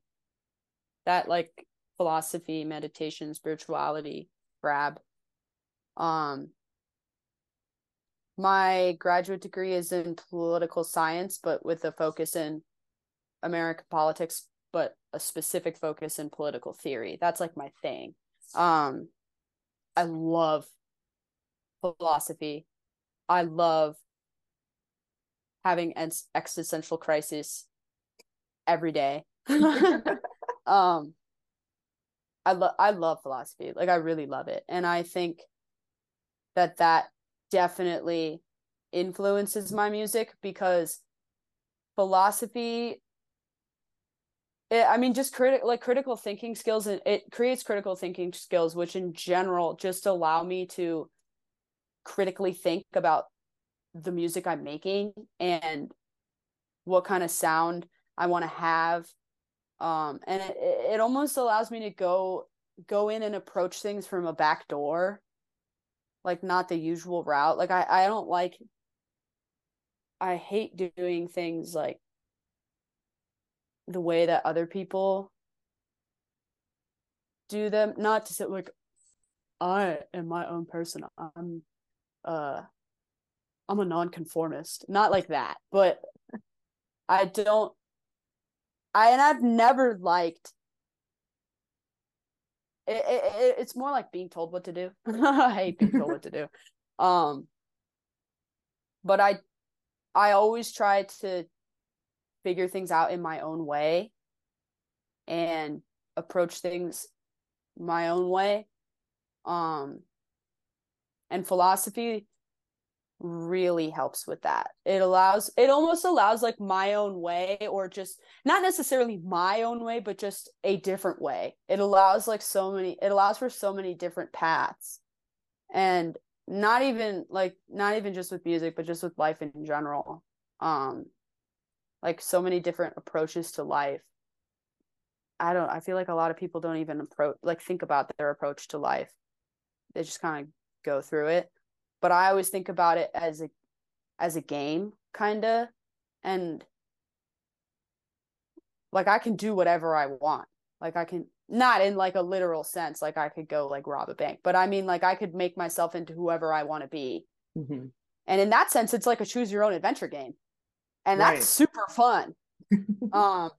That like philosophy, meditation, spirituality grab. Um my graduate degree is in political science, but with a focus in American politics, but a specific focus in political theory. That's like my thing. Um, I love philosophy. I love having an existential crisis every day. um, I love I love philosophy. Like I really love it, and I think that that definitely influences my music because philosophy it, i mean just critical like critical thinking skills and it creates critical thinking skills which in general just allow me to critically think about the music i'm making and what kind of sound i want to have. Um and it, it almost allows me to go go in and approach things from a back door like not the usual route. Like i i don't like i hate doing things like the way that other people do them not to say like i am my own person i'm uh i'm a nonconformist not like that but i don't I and I've never liked. It, it, it's more like being told what to do. I hate being told what to do. Um, but I, I always try to figure things out in my own way, and approach things my own way. Um, and philosophy really helps with that. It allows it almost allows like my own way or just not necessarily my own way but just a different way. It allows like so many it allows for so many different paths. And not even like not even just with music but just with life in general. Um like so many different approaches to life. I don't I feel like a lot of people don't even approach like think about their approach to life. They just kind of go through it but I always think about it as a as a game kind of and like I can do whatever I want. Like I can not in like a literal sense like I could go like rob a bank, but I mean like I could make myself into whoever I want to be. Mm-hmm. And in that sense it's like a choose your own adventure game. And right. that's super fun. um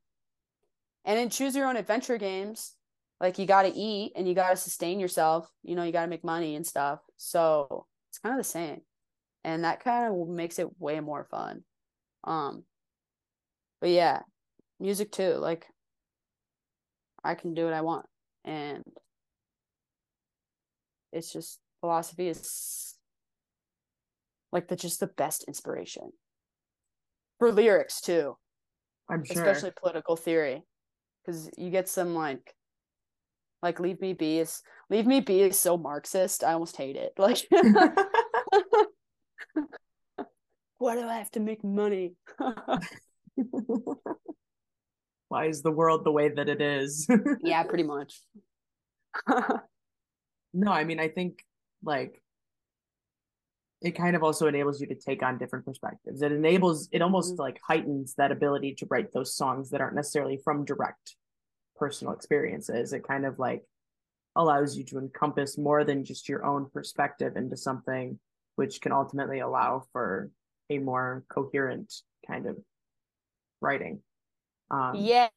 and in choose your own adventure games, like you got to eat and you got to sustain yourself, you know, you got to make money and stuff. So it's kind of the same. And that kind of makes it way more fun. Um but yeah music too. Like i can do what i want. And it's just philosophy is like the just the best inspiration for lyrics too i'm sure especially political theory because you get some like like leave me be is leave me be is so Marxist. I almost hate it. Like why do I have to make money? why is the world the way that it is? yeah, pretty much. no, I mean I think like it kind of also enables you to take on different perspectives. It enables it almost mm-hmm. like heightens that ability to write those songs that aren't necessarily from direct personal experiences. It kind of like allows you to encompass more than just your own perspective into something, which can ultimately allow for a more coherent kind of writing. Um, yeah.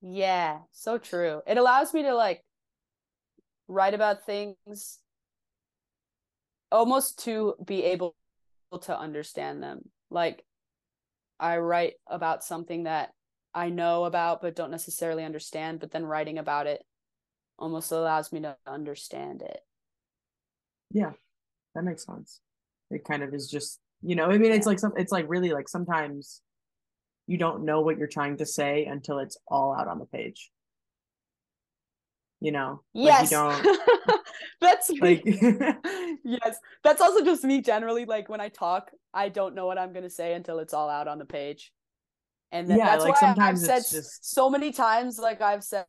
Yeah. So true. It allows me to like write about things almost to be able to understand them. Like I write about something that I know about but don't necessarily understand, but then writing about it almost allows me to understand it. Yeah, that makes sense. It kind of is just, you know, I mean, it's like some, it's like really like sometimes you don't know what you're trying to say until it's all out on the page. You know, yes, like you don't. that's like yes, that's also just me generally. Like when I talk, I don't know what I'm gonna say until it's all out on the page. And then yeah, that's like why sometimes I've said just... so many times like i've said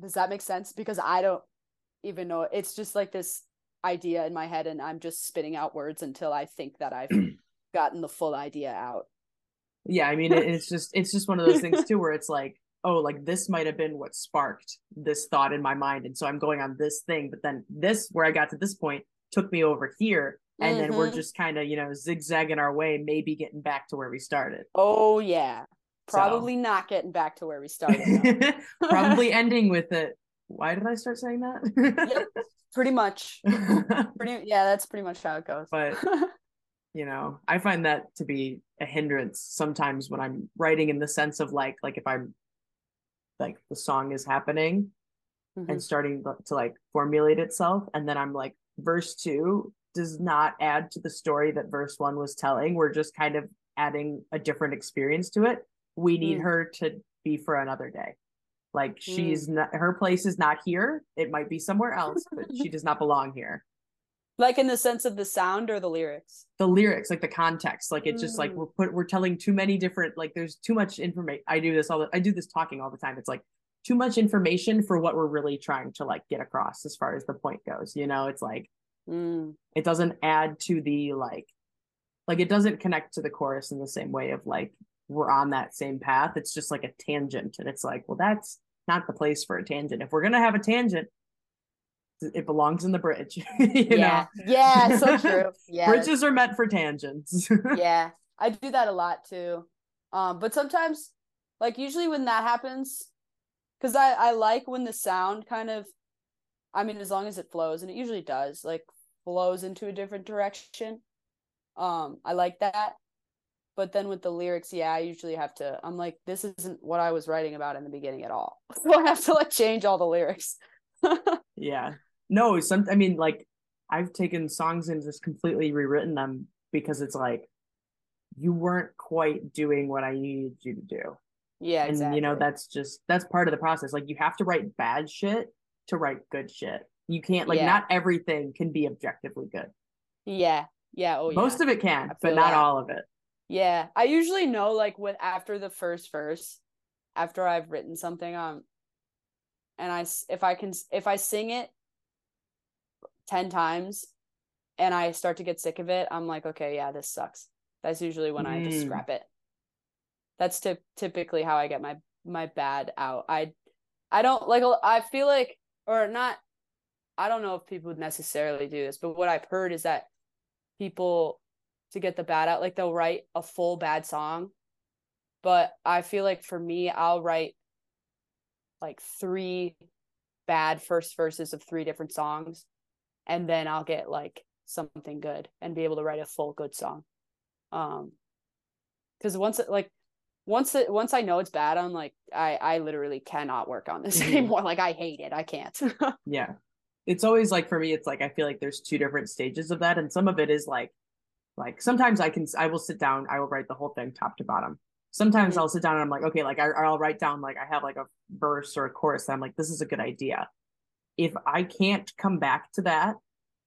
does that make sense? Because i don't even know it's just like this idea in my head and i'm just spitting out words until i think that i've gotten the full idea out. Yeah i mean it's just it's just one of those things too where it's like oh like this might have been what sparked this thought in my mind and so i'm going on this thing but then this where i got to this point took me over here and then we're Mhm. just kind of you know zigzagging our way maybe getting back to where we started Oh yeah. So- Probably not getting back to where we started. probably ending with it why did i start saying that pretty much. Pretty yeah, that's pretty much how it goes. but you know i find that to be a hindrance sometimes when i'm writing in the sense of like like if i'm like the song is happening Mhm. and starting to like formulate itself. And then i'm like verse two does not add to the story that verse one was telling. We're just kind of adding a different experience to it. We need Mm. her to be for another day. Like she's not her place is not here. It might be somewhere else but she does not belong here like in the sense of the sound or the lyrics. the lyrics like the context like it's just like Mm. we're put we're telling too many different like there's too much information i do this all the i do this talking all the time it's like too much information for what we're really trying to like get across as far as the point goes you know it's like Mm. it doesn't add to the like like it doesn't connect to the chorus in the same way of like we're on that same path it's just like a tangent and it's like well that's not the place for a tangent if we're gonna have a tangent it belongs in the bridge you yeah. know Yeah, so true. Yeah. bridges are meant for tangents yeah. I do that a lot too. Um, but sometimes like usually when that happens, because I, I like when the sound kind of I mean, as long as it flows, and it usually does, like flows into a different direction. Um, I like that. But then with the lyrics, yeah, I usually have to I'm like, this isn't what I was writing about in the beginning at all. So I have to like change all the lyrics. Yeah. No, some I mean like I've taken songs and just completely rewritten them because it's like you weren't quite doing what I needed you to do. yeah, and exactly. you know that's just that's part of the process. Like you have to write bad shit to write good shit. You can't like Yeah. not everything can be objectively good. Yeah. Yeah. Oh yeah. Most of it can, but not that. all of it. Yeah, I usually know like with after the first verse, after I've written something um and I if I can if I sing it 10 times and I start to get sick of it, I'm like, okay, yeah, this sucks. That's usually when I just Mm. scrap it. That's tip- typically how I get my my bad out. I I don't like I feel like or not I don't know if people would necessarily do this, but what I've heard is that people to get the bad out like they'll write a full bad song. But I feel like for me I'll write like three bad first verses of three different songs and then I'll get like something good and be able to write a full good song. Um cuz once it like once it once I know it's bad I'm like I I literally cannot work on this Mhm. anymore like I hate it. I can't. Yeah. It's always like for me, it's like I feel like there's two different stages of that. And some of it is like like sometimes I can I will sit down, I will write the whole thing top to bottom. Sometimes Mhm. I'll sit down and I'm like, okay, like I, I'll write down like I have like a verse or a chorus. And I'm like, this is a good idea. If I can't come back to that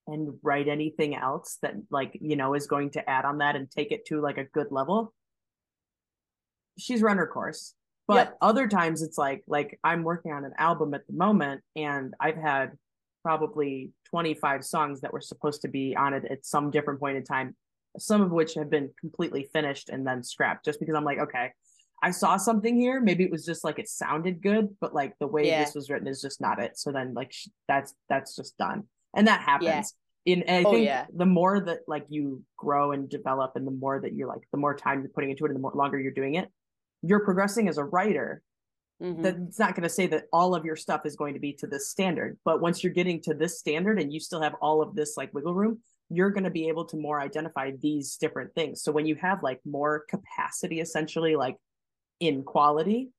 and write anything else that like, you know, is going to add on that and take it to like a good level, she's run her course. But Yep. other times it's like like I'm working on an album at the moment and I've had probably 25 songs that were supposed to be on it at some different point in time, some of which have been completely finished and then scrapped just because I'm like, okay, I saw something here. Maybe it was just like it sounded good, but like the way Yeah. this was written is just not it. So then like sh- that's that's just done. And that happens. In and I Oh, think yeah. the more that like you grow and develop and the more that you're like the more time you're putting into it and the more longer you're doing it, you're progressing as a writer Mhm. that's not going to say that all of your stuff is going to be to this standard but once you're getting to this standard and you still have all of this like wiggle room you're going to be able to more identify these different things so when you have like more capacity essentially like in quality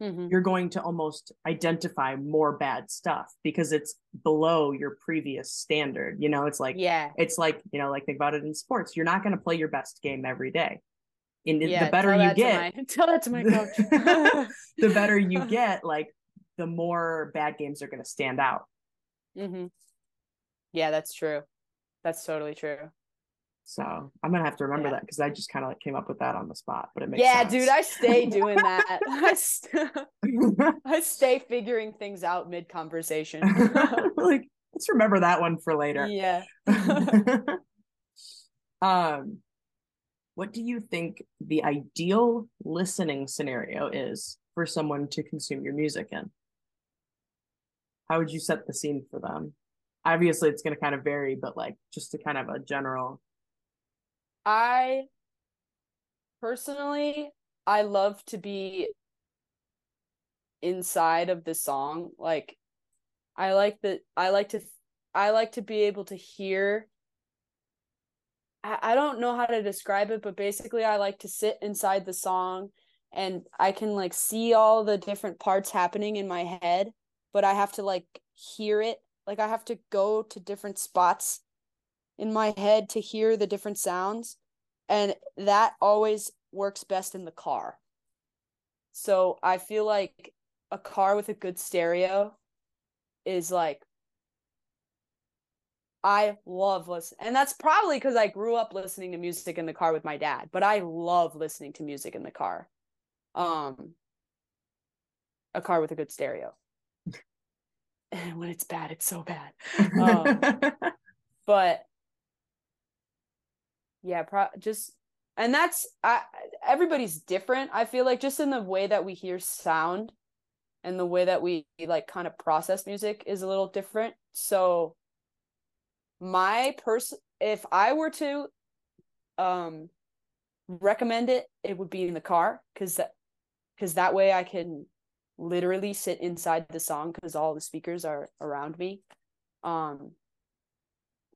Mhm. you're going to almost identify more bad stuff because it's below your previous standard you know it's like yeah. it's like you know like think about it in sports you're not going to play your best game every day and Yeah. the better you get my- tell that to my coach. the better you get, like the more bad games are going to stand out. hmm Yeah, that's true. That's totally true. So I'm gonna have to remember Yeah. that because I just kind of like came up with that on the spot, but it makes Yeah, sense. dude, I stay doing that. I, st- I stay figuring things out mid conversation. like let's remember that one for later. yeah. um, what do you think the ideal listening scenario is for someone to consume your music in? How would you set the scene for them? obviously it's going to kind of vary, but like just to kind of a general. I personally, I love to be inside of the song. Like, I like that. I like to. I like to be able to hear. I, I don't know how to describe it, but basically, I like to sit inside the song, and I can like see all the different parts happening in my head, but I have to like hear it. Like I have to go to different spots in my head to hear the different sounds. And that always works best in the car. So I feel like a car with a good stereo is like I love listening and that's probably because I grew up listening to music in the car with my dad, but I love listening to music in the car. Um a car with a good stereo. and when it's bad, it's so bad. Um, but yeah, pro- just and that's I everybody's different. I feel like just in the way that we hear sound and the way that we like kind of process music is a little different. So my person if I were to um recommend it, it would be in the car cuz that cuz that way I can literally sit inside the song cuz all the speakers are around me. Um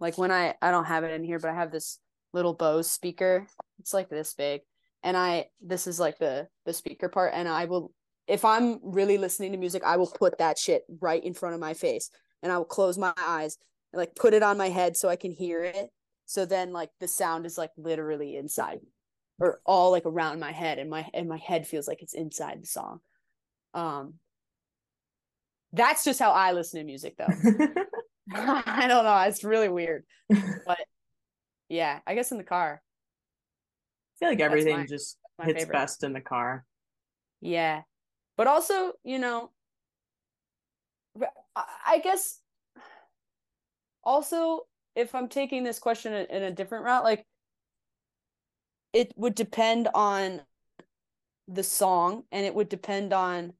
like when I I don't have it in here, but I have this little Bose speaker. It's like this big. And I this is like the the speaker part and I will if I'm really listening to music, I will put that shit right in front of my face and I will close my eyes and like put it on my head so I can hear it. So then like the sound is like literally inside or all like around my head and my and my head feels like it's inside the song. Um that's just how I listen to music though. I don't know, it's really weird. But yeah, I guess in the car. I feel like everything my- just hits favorite. best in the car. Yeah. But also, you know, I guess also if I'm taking this question in a different route, like it would depend on the song and it would depend on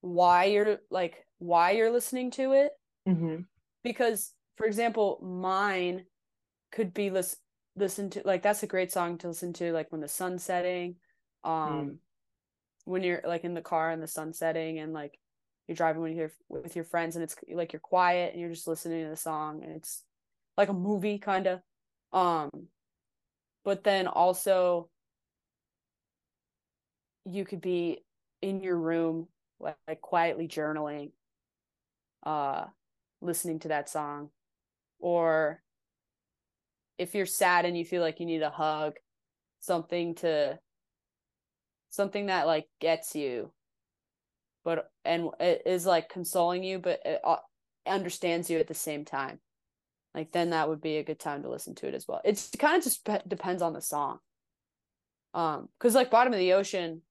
why you're like why you're listening to it hmm because for example mine could be lis- listen to like that's a great song to listen to like when the sun's setting um when you're like in the car and the sun's setting and like you're driving when you're with your friends and it's like you're quiet and you're just listening to the song and it's like a movie kind of um but then also you could be in your room like, like quietly journaling uh listening to that song or if you're sad and you feel like you need a hug something to something that like gets you but and it is like consoling you but it uh, understands you at the same time like then that would be a good time to listen to it as well. It's kind of just pe- depends on the song. Um because like bottom of the ocean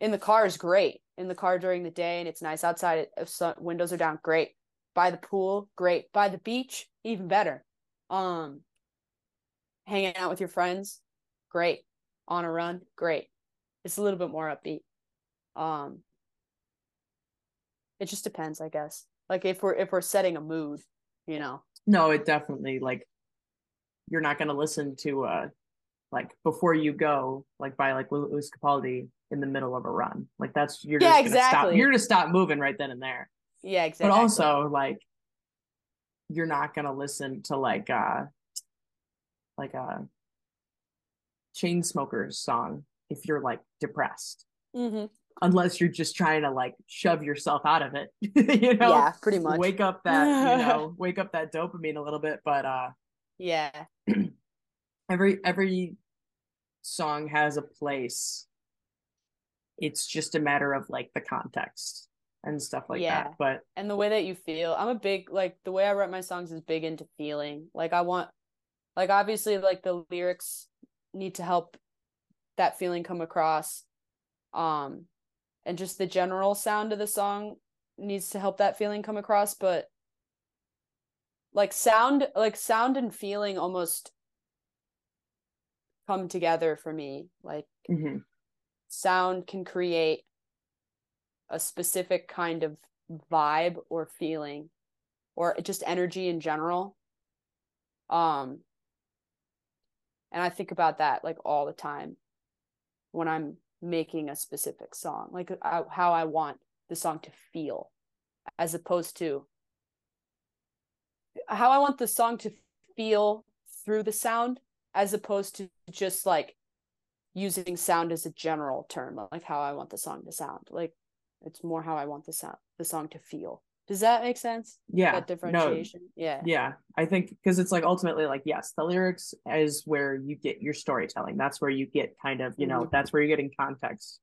in the car is great in the car during the day and it's nice outside if sun, windows are down great. By the pool great. By the beach even better um hanging out with your friends great on a run great it's a little bit more upbeat um it just depends i guess like if we're if we're setting a mood you know No, it definitely like you're not gonna listen to uh like before you go like by like Lewis Capaldi in the middle of a run. Like that's you're Yeah, just gonna stop. exactly. You're gonna stop moving right then and there. yeah exactly But also like you're not gonna listen to like uh like a Chainsmokers song if you're like depressed. hmm Unless you're just trying to like shove yourself out of it. you know? yeah pretty much Wake up that, you know, wake up that dopamine a little bit. But uh yeah every every song has a place it's just a matter of like the context and stuff like Yeah. that but and the way that you feel i'm a big like the way i write my songs is big into feeling like i want like obviously like the lyrics need to help that feeling come across um and just the general sound of the song needs to help that feeling come across but like sound like sound and feeling almost come together for me like mhm. sound can create a specific kind of vibe or feeling or just energy in general. Um and I think about that like all the time when I'm making a specific song, like I, how I want the song to feel as opposed to how I want the song to feel through the sound as opposed to just like using sound as a general term like how I want the song to sound like it's more how I want the sound the song to feel. Does that make sense? Yeah. That differentiation? No, yeah. Yeah. I think because it's like ultimately like yes the lyrics is where you get your storytelling. That's where you get kind of you know Mhm. that's where you're getting context.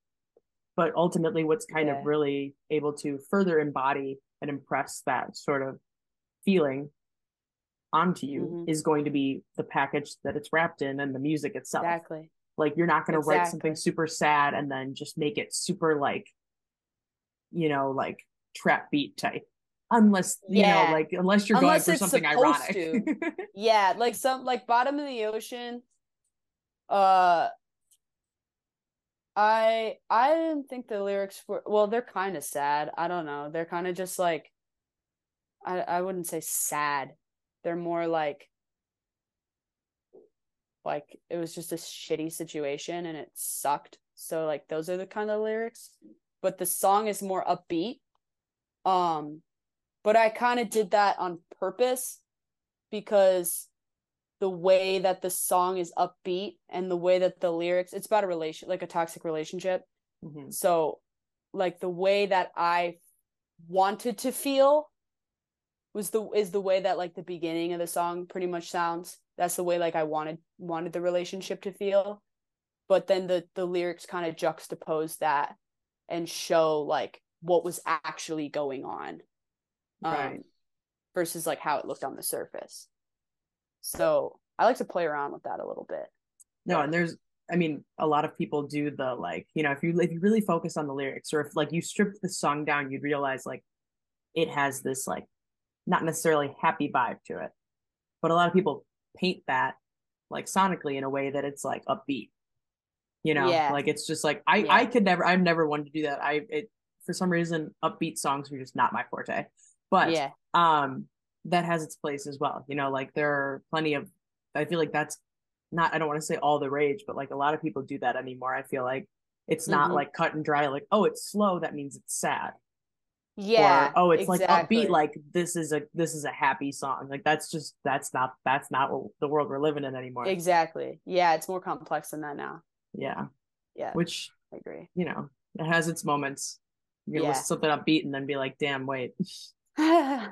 But ultimately what's kind Yeah. of really able to further embody and impress that sort of feeling onto you Mhm. is going to be the package that it's wrapped in and the music itself. Exactly. Like you're not going to write something super sad and then just make it super like you know like trap beat type. Unless you Yeah. know like unless you're Unless going for something ironic. yeah like some like bottom of the ocean uh i i didn't think the lyrics were well they're kind of sad. I don't know. They're kind of just like i i wouldn't say sad. They're more like like it was just a shitty situation and it sucked. So like those are the kind of lyrics but the song is more upbeat. Um but i kind of did that on purpose because the way that the song is upbeat and the way that the lyrics it's about a relation like a toxic relationship. Mhm. so like the way that i wanted to feel was the is the way that like the beginning of the song pretty much sounds. That's the way like i wanted wanted the relationship to feel. But then the the lyrics kind of juxtapose that and show like what was actually going on um, Right. versus like how it looked on the surface. So i like to play around with that a little bit. No and there's i mean a lot of people do the like you know if you if you really focus on the lyrics or if like you stripped the song down you'd realize like it has this like not necessarily happy vibe to it. But a lot of people paint that like sonically in a way that it's like upbeat you know Yeah. like it's just like i Yeah. i could never i've never wanted to do that. I it for some reason upbeat songs are just not my forte. But yeah. um that has its place as well you know like there are plenty of i feel like that's not i don't want to say all the rage but like a lot of people do that anymore i feel like. It's not Mhm. like cut and dry like oh it's slow that means it's sad. Yeah or oh it's exactly. like upbeat like this is a this is a happy song. Like that's just that's not that's not what the world we're living in anymore. Exactly. Yeah it's more complex than that now yeah. Yeah. Which i agree. you know it has its moments. You're Yeah. listen to something upbeat and then be like damn wait.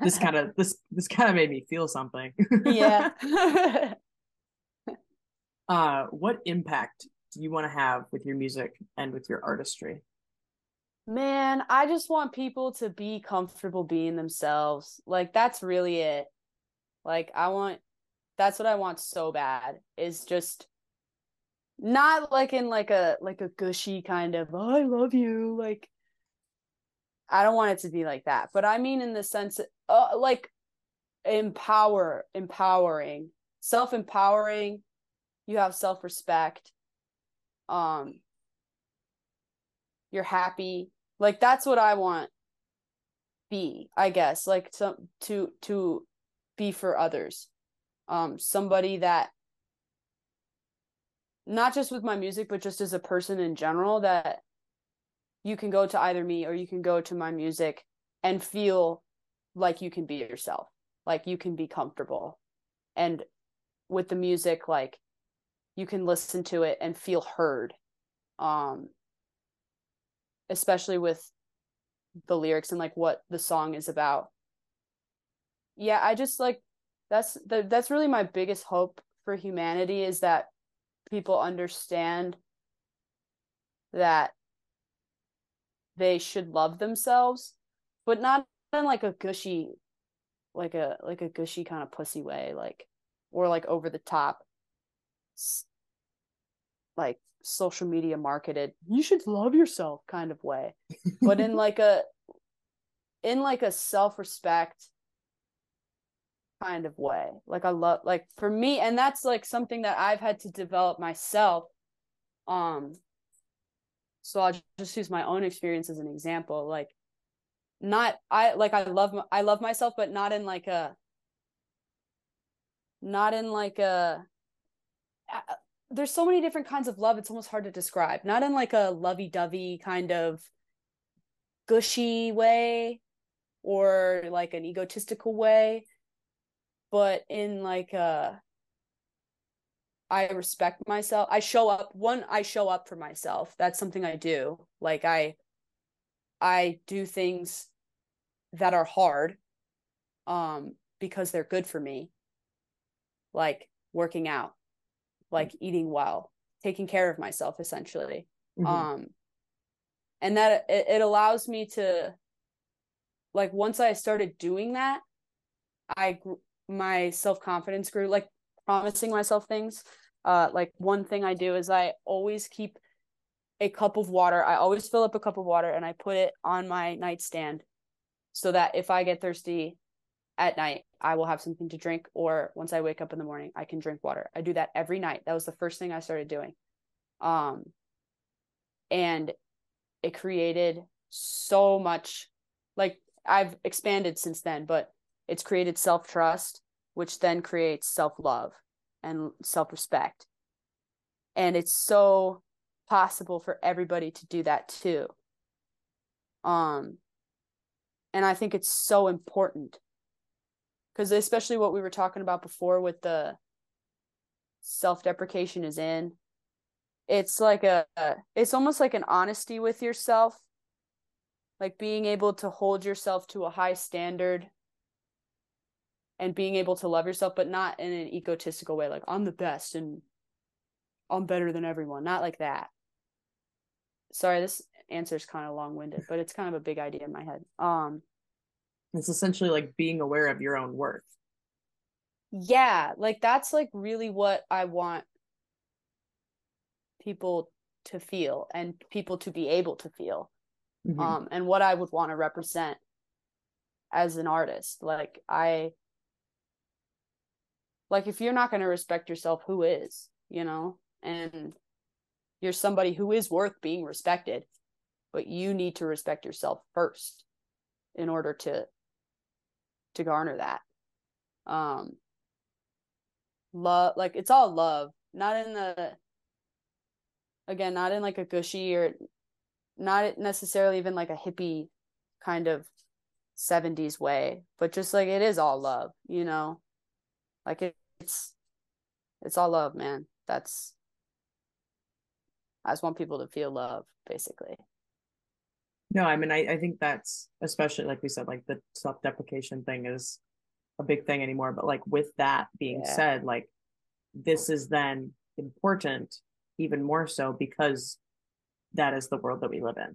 This kind of this this kind of made me feel something. Yeah. Uh what impact do you want to have with your music and with your artistry? Man, I just want people to be comfortable being themselves. Like that's really it. Like I want that's what I want so bad is just not like in like a like a gushy kind of oh, I love you like I don't want it to be like that. But I mean in the sense uh, like empower empowering, self-empowering, you have self-respect. Um you're happy like that's what i want be i guess like some to to be for others um somebody that not just with my music but just as a person in general that you can go to either me or you can go to my music and feel like you can be yourself like you can be comfortable. And with the music like you can listen to it and feel heard um especially with the lyrics and like what the song is about. Yeah i just like that's the, that's really my biggest hope for humanity is that people understand that they should love themselves but not in like a gushy like a like a gushy kind of pussy way like or like over the top like social media marketed you should love yourself kind of way but in like a in like a self-respect kind of way. Like i love like for me and that's like something that i've had to develop myself um so i'll just use my own experience as an example like not I like I love I love myself but not in like a not in like a there's so many different kinds of love it's almost hard to describe. Not in like a lovey-dovey kind of gushy way or like an egotistical way but in like a I respect myself. I show up one I show up for myself. That's something I do. Like I I do things that are hard um because they're good for me. Like working out, like eating well, taking care of myself essentially. Mhm. Um and that it, it allows me to like once I started doing that, I my self-confidence grew like promising myself things. Uh like one thing I do is I always keep a cup of water. I always fill up a cup of water and I put it on my nightstand so that if I get thirsty at night, I will have something to drink or once I wake up in the morning, I can drink water. I do that every night. That was the first thing I started doing. Um and it created so much like I've expanded since then, but it's created self-trust, which then creates self-love and self-respect. And it's so possible for everybody to do that too. Um and I think it's so important because especially what we were talking about before with the self-deprecation is in it's like a it's almost like an honesty with yourself like being able to hold yourself to a high standard and being able to love yourself but not in an egotistical way like i'm the best and i'm better than everyone not like that sorry this answer is kind of long-winded but it's kind of a big idea in my head um It's essentially like being aware of your own worth. yeah like that's like really what i want people to feel and people to be able to feel Mhm. um and what i would want to represent as an artist like i like if you're not going to respect yourself who is you know? And you're somebody who is worth being respected but you need to respect yourself first in order to to garner that. Um love like it's all love. Not in the again not in like a gushy or not necessarily even like a hippie kind of 70s way but just like it is all love you know? Like it, it's it's all love man that's i just want people to feel love basically No, I mean, I, I think that's especially like we said, like the self deprecation thing is a big thing anymore. But like with that being Yeah. said, like this is then important even more so because that is the world that we live in,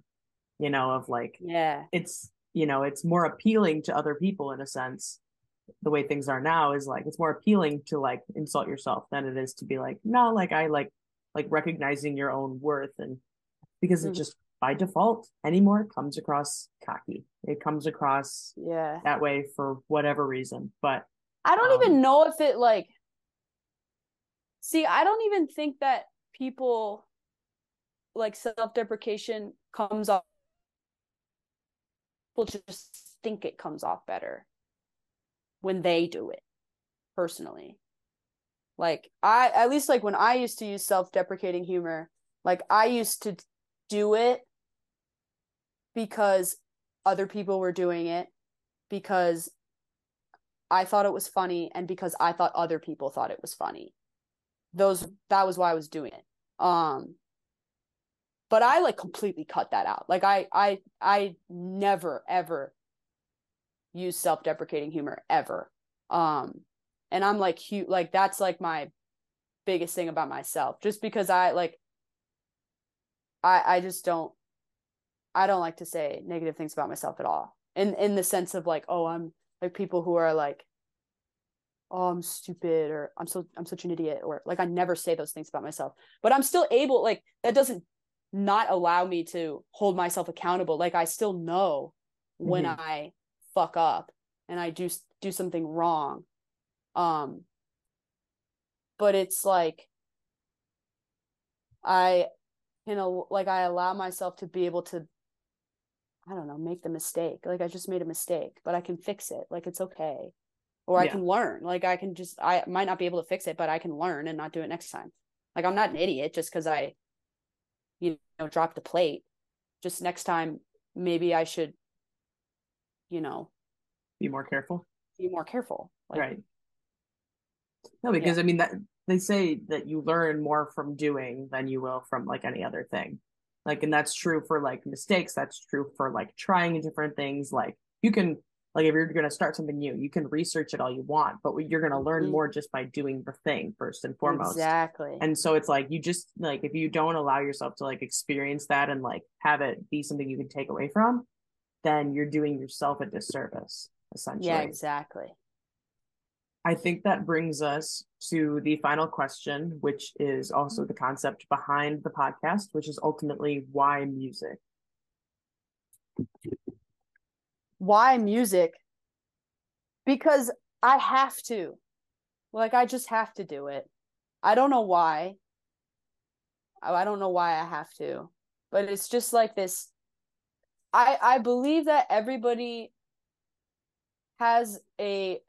you know, of like yeah it's, you know, it's more appealing to other people in a sense. The way things are now is like it's more appealing to like insult yourself than it is to be like, no, like I like like recognizing your own worth and because it Mhm. just by default anymore comes across cocky. It comes across yeah that way for whatever reason. But I don't Um, even know if it like See, I don't even think that people like self-deprecation comes off people just think it comes off better when they do it personally. Like I at least like when I used to use self-deprecating humor, like I used to do it because other people were doing it because I thought it was funny and because I thought other people thought it was funny. Those that was why I was doing it. Um but I like completely cut that out. Like I I I never ever use self-deprecating humor ever. Um and I'm like hu- like that's like my biggest thing about myself just because I like I I just don't I don't like to say negative things about myself at all. In in the sense of like oh I'm like people who are like oh i'm stupid or i'm so i'm such an idiot or like i never say those things about myself but i'm still able like that doesn't not allow me to hold myself accountable like i still know when Mhm. i fuck up and i do do something wrong um but it's like i you know like i allow myself to be able to I don't know, make the mistake. Like I just made a mistake, but I can fix it. Like it's okay. Or I can learn. Like I can just I might not be able to fix it, but I can learn and not do it next time. Like I'm not an idiot just because I you know dropped the plate. Just next time maybe I should, you know, Be more careful. be more careful. Like right. No, because I mean that they say that you learn more from doing than you will from like any other thing. Like, and that's true for like mistakes. That's true for like trying different things. Like, you can like if you're gonna start something new, you can research it all you want, but you're gonna learn Mhm. more just by doing the thing first and foremost. Exactly. And so it's like you just like if you don't allow yourself to like experience that and like have it be something you can take away from, then you're doing yourself a disservice, essentially. yeah, exactly. I think that brings us to the final question, which is also the concept behind the podcast, which is ultimately why music? Why music? Because I have to. Like I just have to do it. I don't know why. I I don't know why I have to. But it's just like this I I believe that everybody has a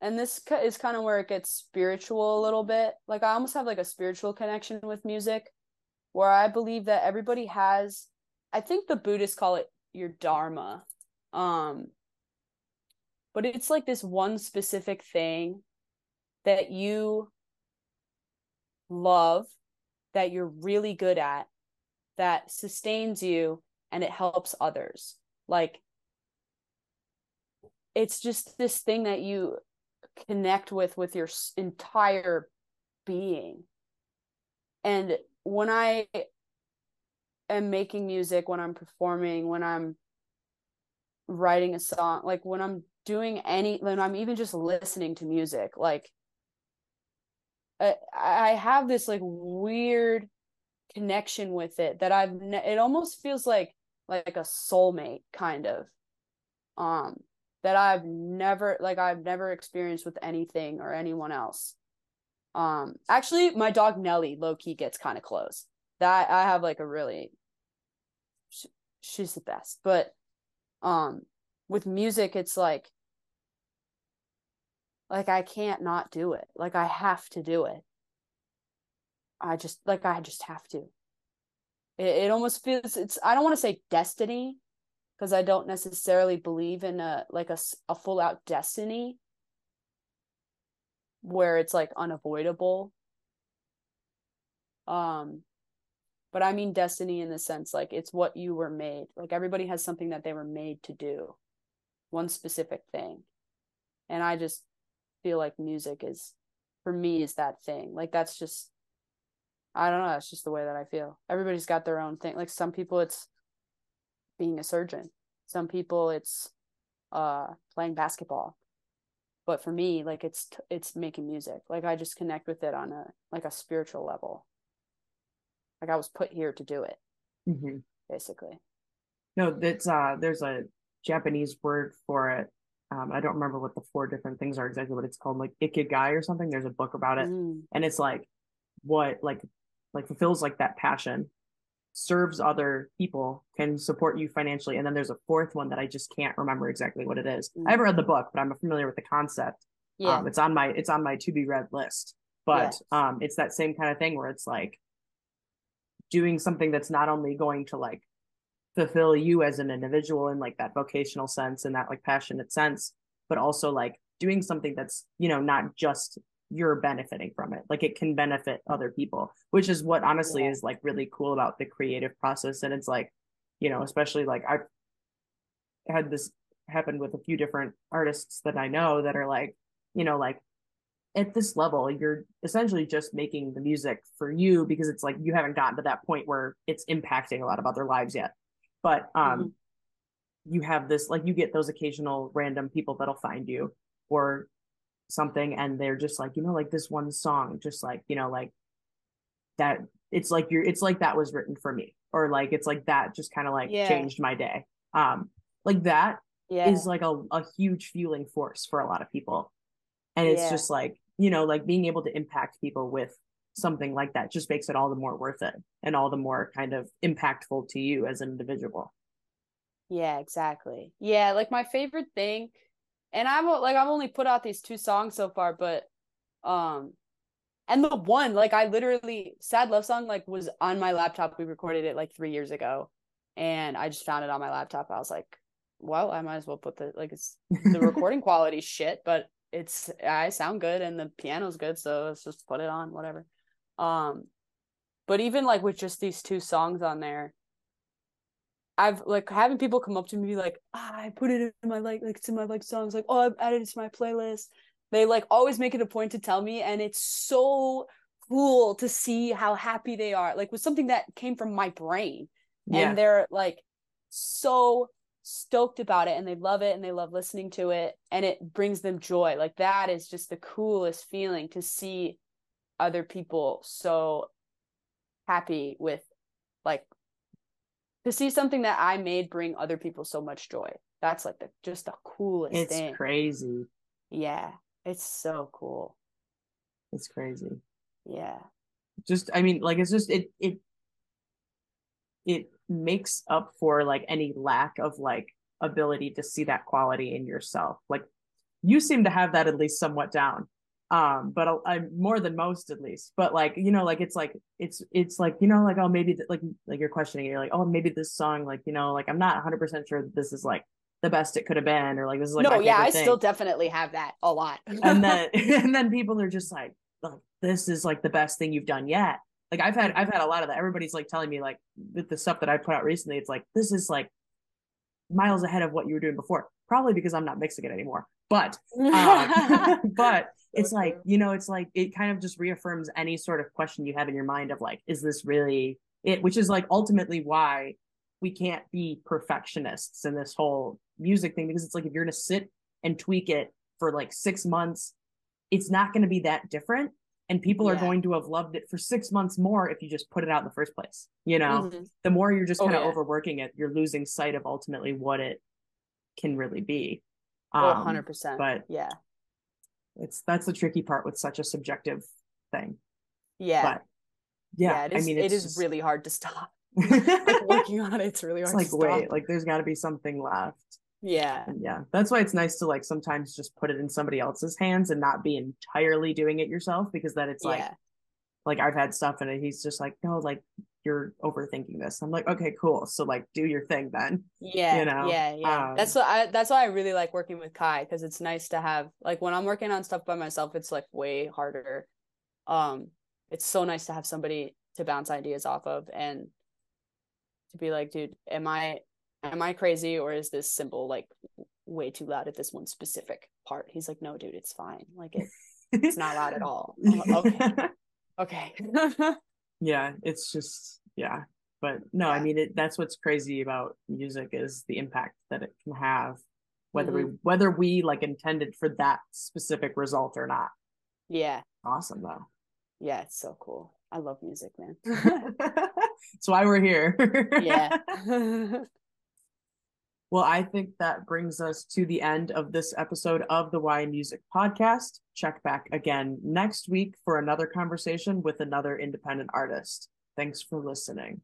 and this is kind of where it gets spiritual a little bit. Like I almost have like a spiritual connection with music where I believe that everybody has I think the Buddhists call it your dharma. Um but it's like this one specific thing that you love that you're really good at that sustains you and it helps others. Like it's just this thing that you connect with with your entire being. And when I am making music, when I'm performing, when I'm writing a song, like when I'm doing any, when I'm even just listening to music, like I, I have this like weird connection with it that I've, ne- it almost feels like like a soulmate kind of, um, that I've never like I've never experienced with anything or anyone else. Um, actually, my dog Nelly low key gets kind of close. That I have like a really, sh- she's the best. But, um, with music, it's like, like I can't not do it. Like I have to do it. I just like I just have to. It it almost feels it's I don't want to say destiny because I don't necessarily believe in a like a, a full out destiny where it's like unavoidable. Um but I mean destiny in the sense like it's what you were made. Like everybody has something that they were made to do. One specific thing. And I just feel like music is for me is that thing. Like that's just I don't know, that's just the way that I feel. Everybody's got their own thing. Like some people it's being a surgeon. Some people it's uh playing basketball. But for me, like it's t- it's making music. Like I just connect with it on a like a spiritual level. Like I was put here to do it, mm-hmm. basically. No, that's uh there's a Japanese word for it. Um, I don't remember what the four different things are exactly what it's called, like ikigai or something. There's a book about it. Mm, And it's like what like like fulfills like that passion, serves other people, can support you financially. And then there's a fourth one that I just can't remember exactly what it is. I haven't read the book, but I'm familiar with the concept. yeah. Um, it's on my it's on my to be read list. But Yes. um it's that same kind of thing where it's like doing something that's not only going to like fulfill you as an individual in like that vocational sense and that like passionate sense, but also like doing something that's, you know, not just you're benefiting from it. Like it can benefit other people, which is what honestly Yeah. is like really cool about the creative process. And it's like, you know, especially like I've had this happen with a few different artists that I know that are like, you know, like at this level, you're essentially just making the music for you because it's like you haven't gotten to that point where it's impacting a lot of other lives yet. But um you have this like you get those occasional random people that'll find you or something and they're just like, you know, like this one song, just like, you know, like that it's like you're it's like that was written for me. Or like it's like that just kind of like Yeah. changed my day. Um like that yeah. is like a, a huge fueling force for a lot of people and it's Yeah. just like you know like being able to impact people with something like that just makes it all the more worth it and all the more kind of impactful to you as an individual Yeah, exactly. Yeah, like my favorite thing, and I'm like I've only put out these two songs so far, but um, and the one like I literally sad love song like was on my laptop. We recorded it like three years ago, and I just found it on my laptop. I was like, well, I might as well put the like it's the recording quality shit, but it's I sound good and the piano's good, so let's just put it on, whatever. Um, but even like with just these two songs on there, I've like having people come up to me like, ah, I put it in my like like to my like songs, like, oh, I've added it to my playlist. They like always make it a point to tell me, and it's so cool to see how happy they are. Like with something that came from my brain. Yeah. And they're like so stoked about it and they love it and they love listening to it and it brings them joy. Like that is just the coolest feeling to see other people so happy with to see something that I made bring other people so much joy. That's like the just the coolest It's thing. crazy. Yeah. It's so cool. It's crazy. Yeah. Just I mean, like it's just it it it makes up for like any lack of like ability to see that quality in yourself. Like you seem to have that at least somewhat down. Um, but I- I'm more than most at least. But like you know, like it's like it's it's like you know, like oh maybe th- like like you're questioning it. You're like oh maybe this song like you know like I'm not 100 percent sure that this is like the best it could have been or like this is like no, yeah, I thing. still definitely have that a lot. and then and then people are just like, like this is like the best thing you've done yet like i've had i've had a lot of that everybody's like telling me like with the stuff that i put out recently it's like this is like miles ahead of what you were doing before probably because i'm not mixing it anymore but um, but it's like you know it's like it kind of just reaffirms any sort of question you have in your mind of like is this really it which is like ultimately why we can't be perfectionists in this whole music thing because it's like if you're going to sit and tweak it for like six months it's not going to be that different and people are going to have loved it for six months more if you just put it out in the first place you know Mhm. the more you're just Oh, kind of yeah. overworking it you're losing sight of ultimately what it can really be Oh, Um, 100%. but yeah. It's that's the tricky part with such a subjective thing Yeah. but yeah, it is, i mean it it's just- really hard to stop. like working on it, it's really it's hard like to wait stop. like there's got to be something left yeah. and yeah that's why it's nice to like sometimes just put it in somebody else's hands and not be entirely doing it yourself because then it's like yeah. like I've had stuff and he's just like, no, like you're overthinking this. I'm like, okay, cool. So like do your thing then. Yeah, You know, yeah, yeah. that's um, what I that's why I really like working with Kai because it's nice to have like when I'm working on stuff by myself, it's like way harder. Um, it's so nice to have somebody to bounce ideas off of and to be like, dude, am I am I crazy or is this cymbal like way too loud at this one specific part? He's like, no, dude, it's fine. Like it, it's not loud at all. Like, okay, okay. yeah, it's just yeah. But no, I mean it that's what's crazy about music is the impact that it can have, whether Mm-hmm. we whether we like intended for that specific result or not. yeah, Awesome though. yeah, it's so cool. I love music, man. That's why we're here. yeah. Well, I think that brings us to the end of this episode of the Why Music podcast. Check back again next week for another conversation with another independent artist. Thanks for listening.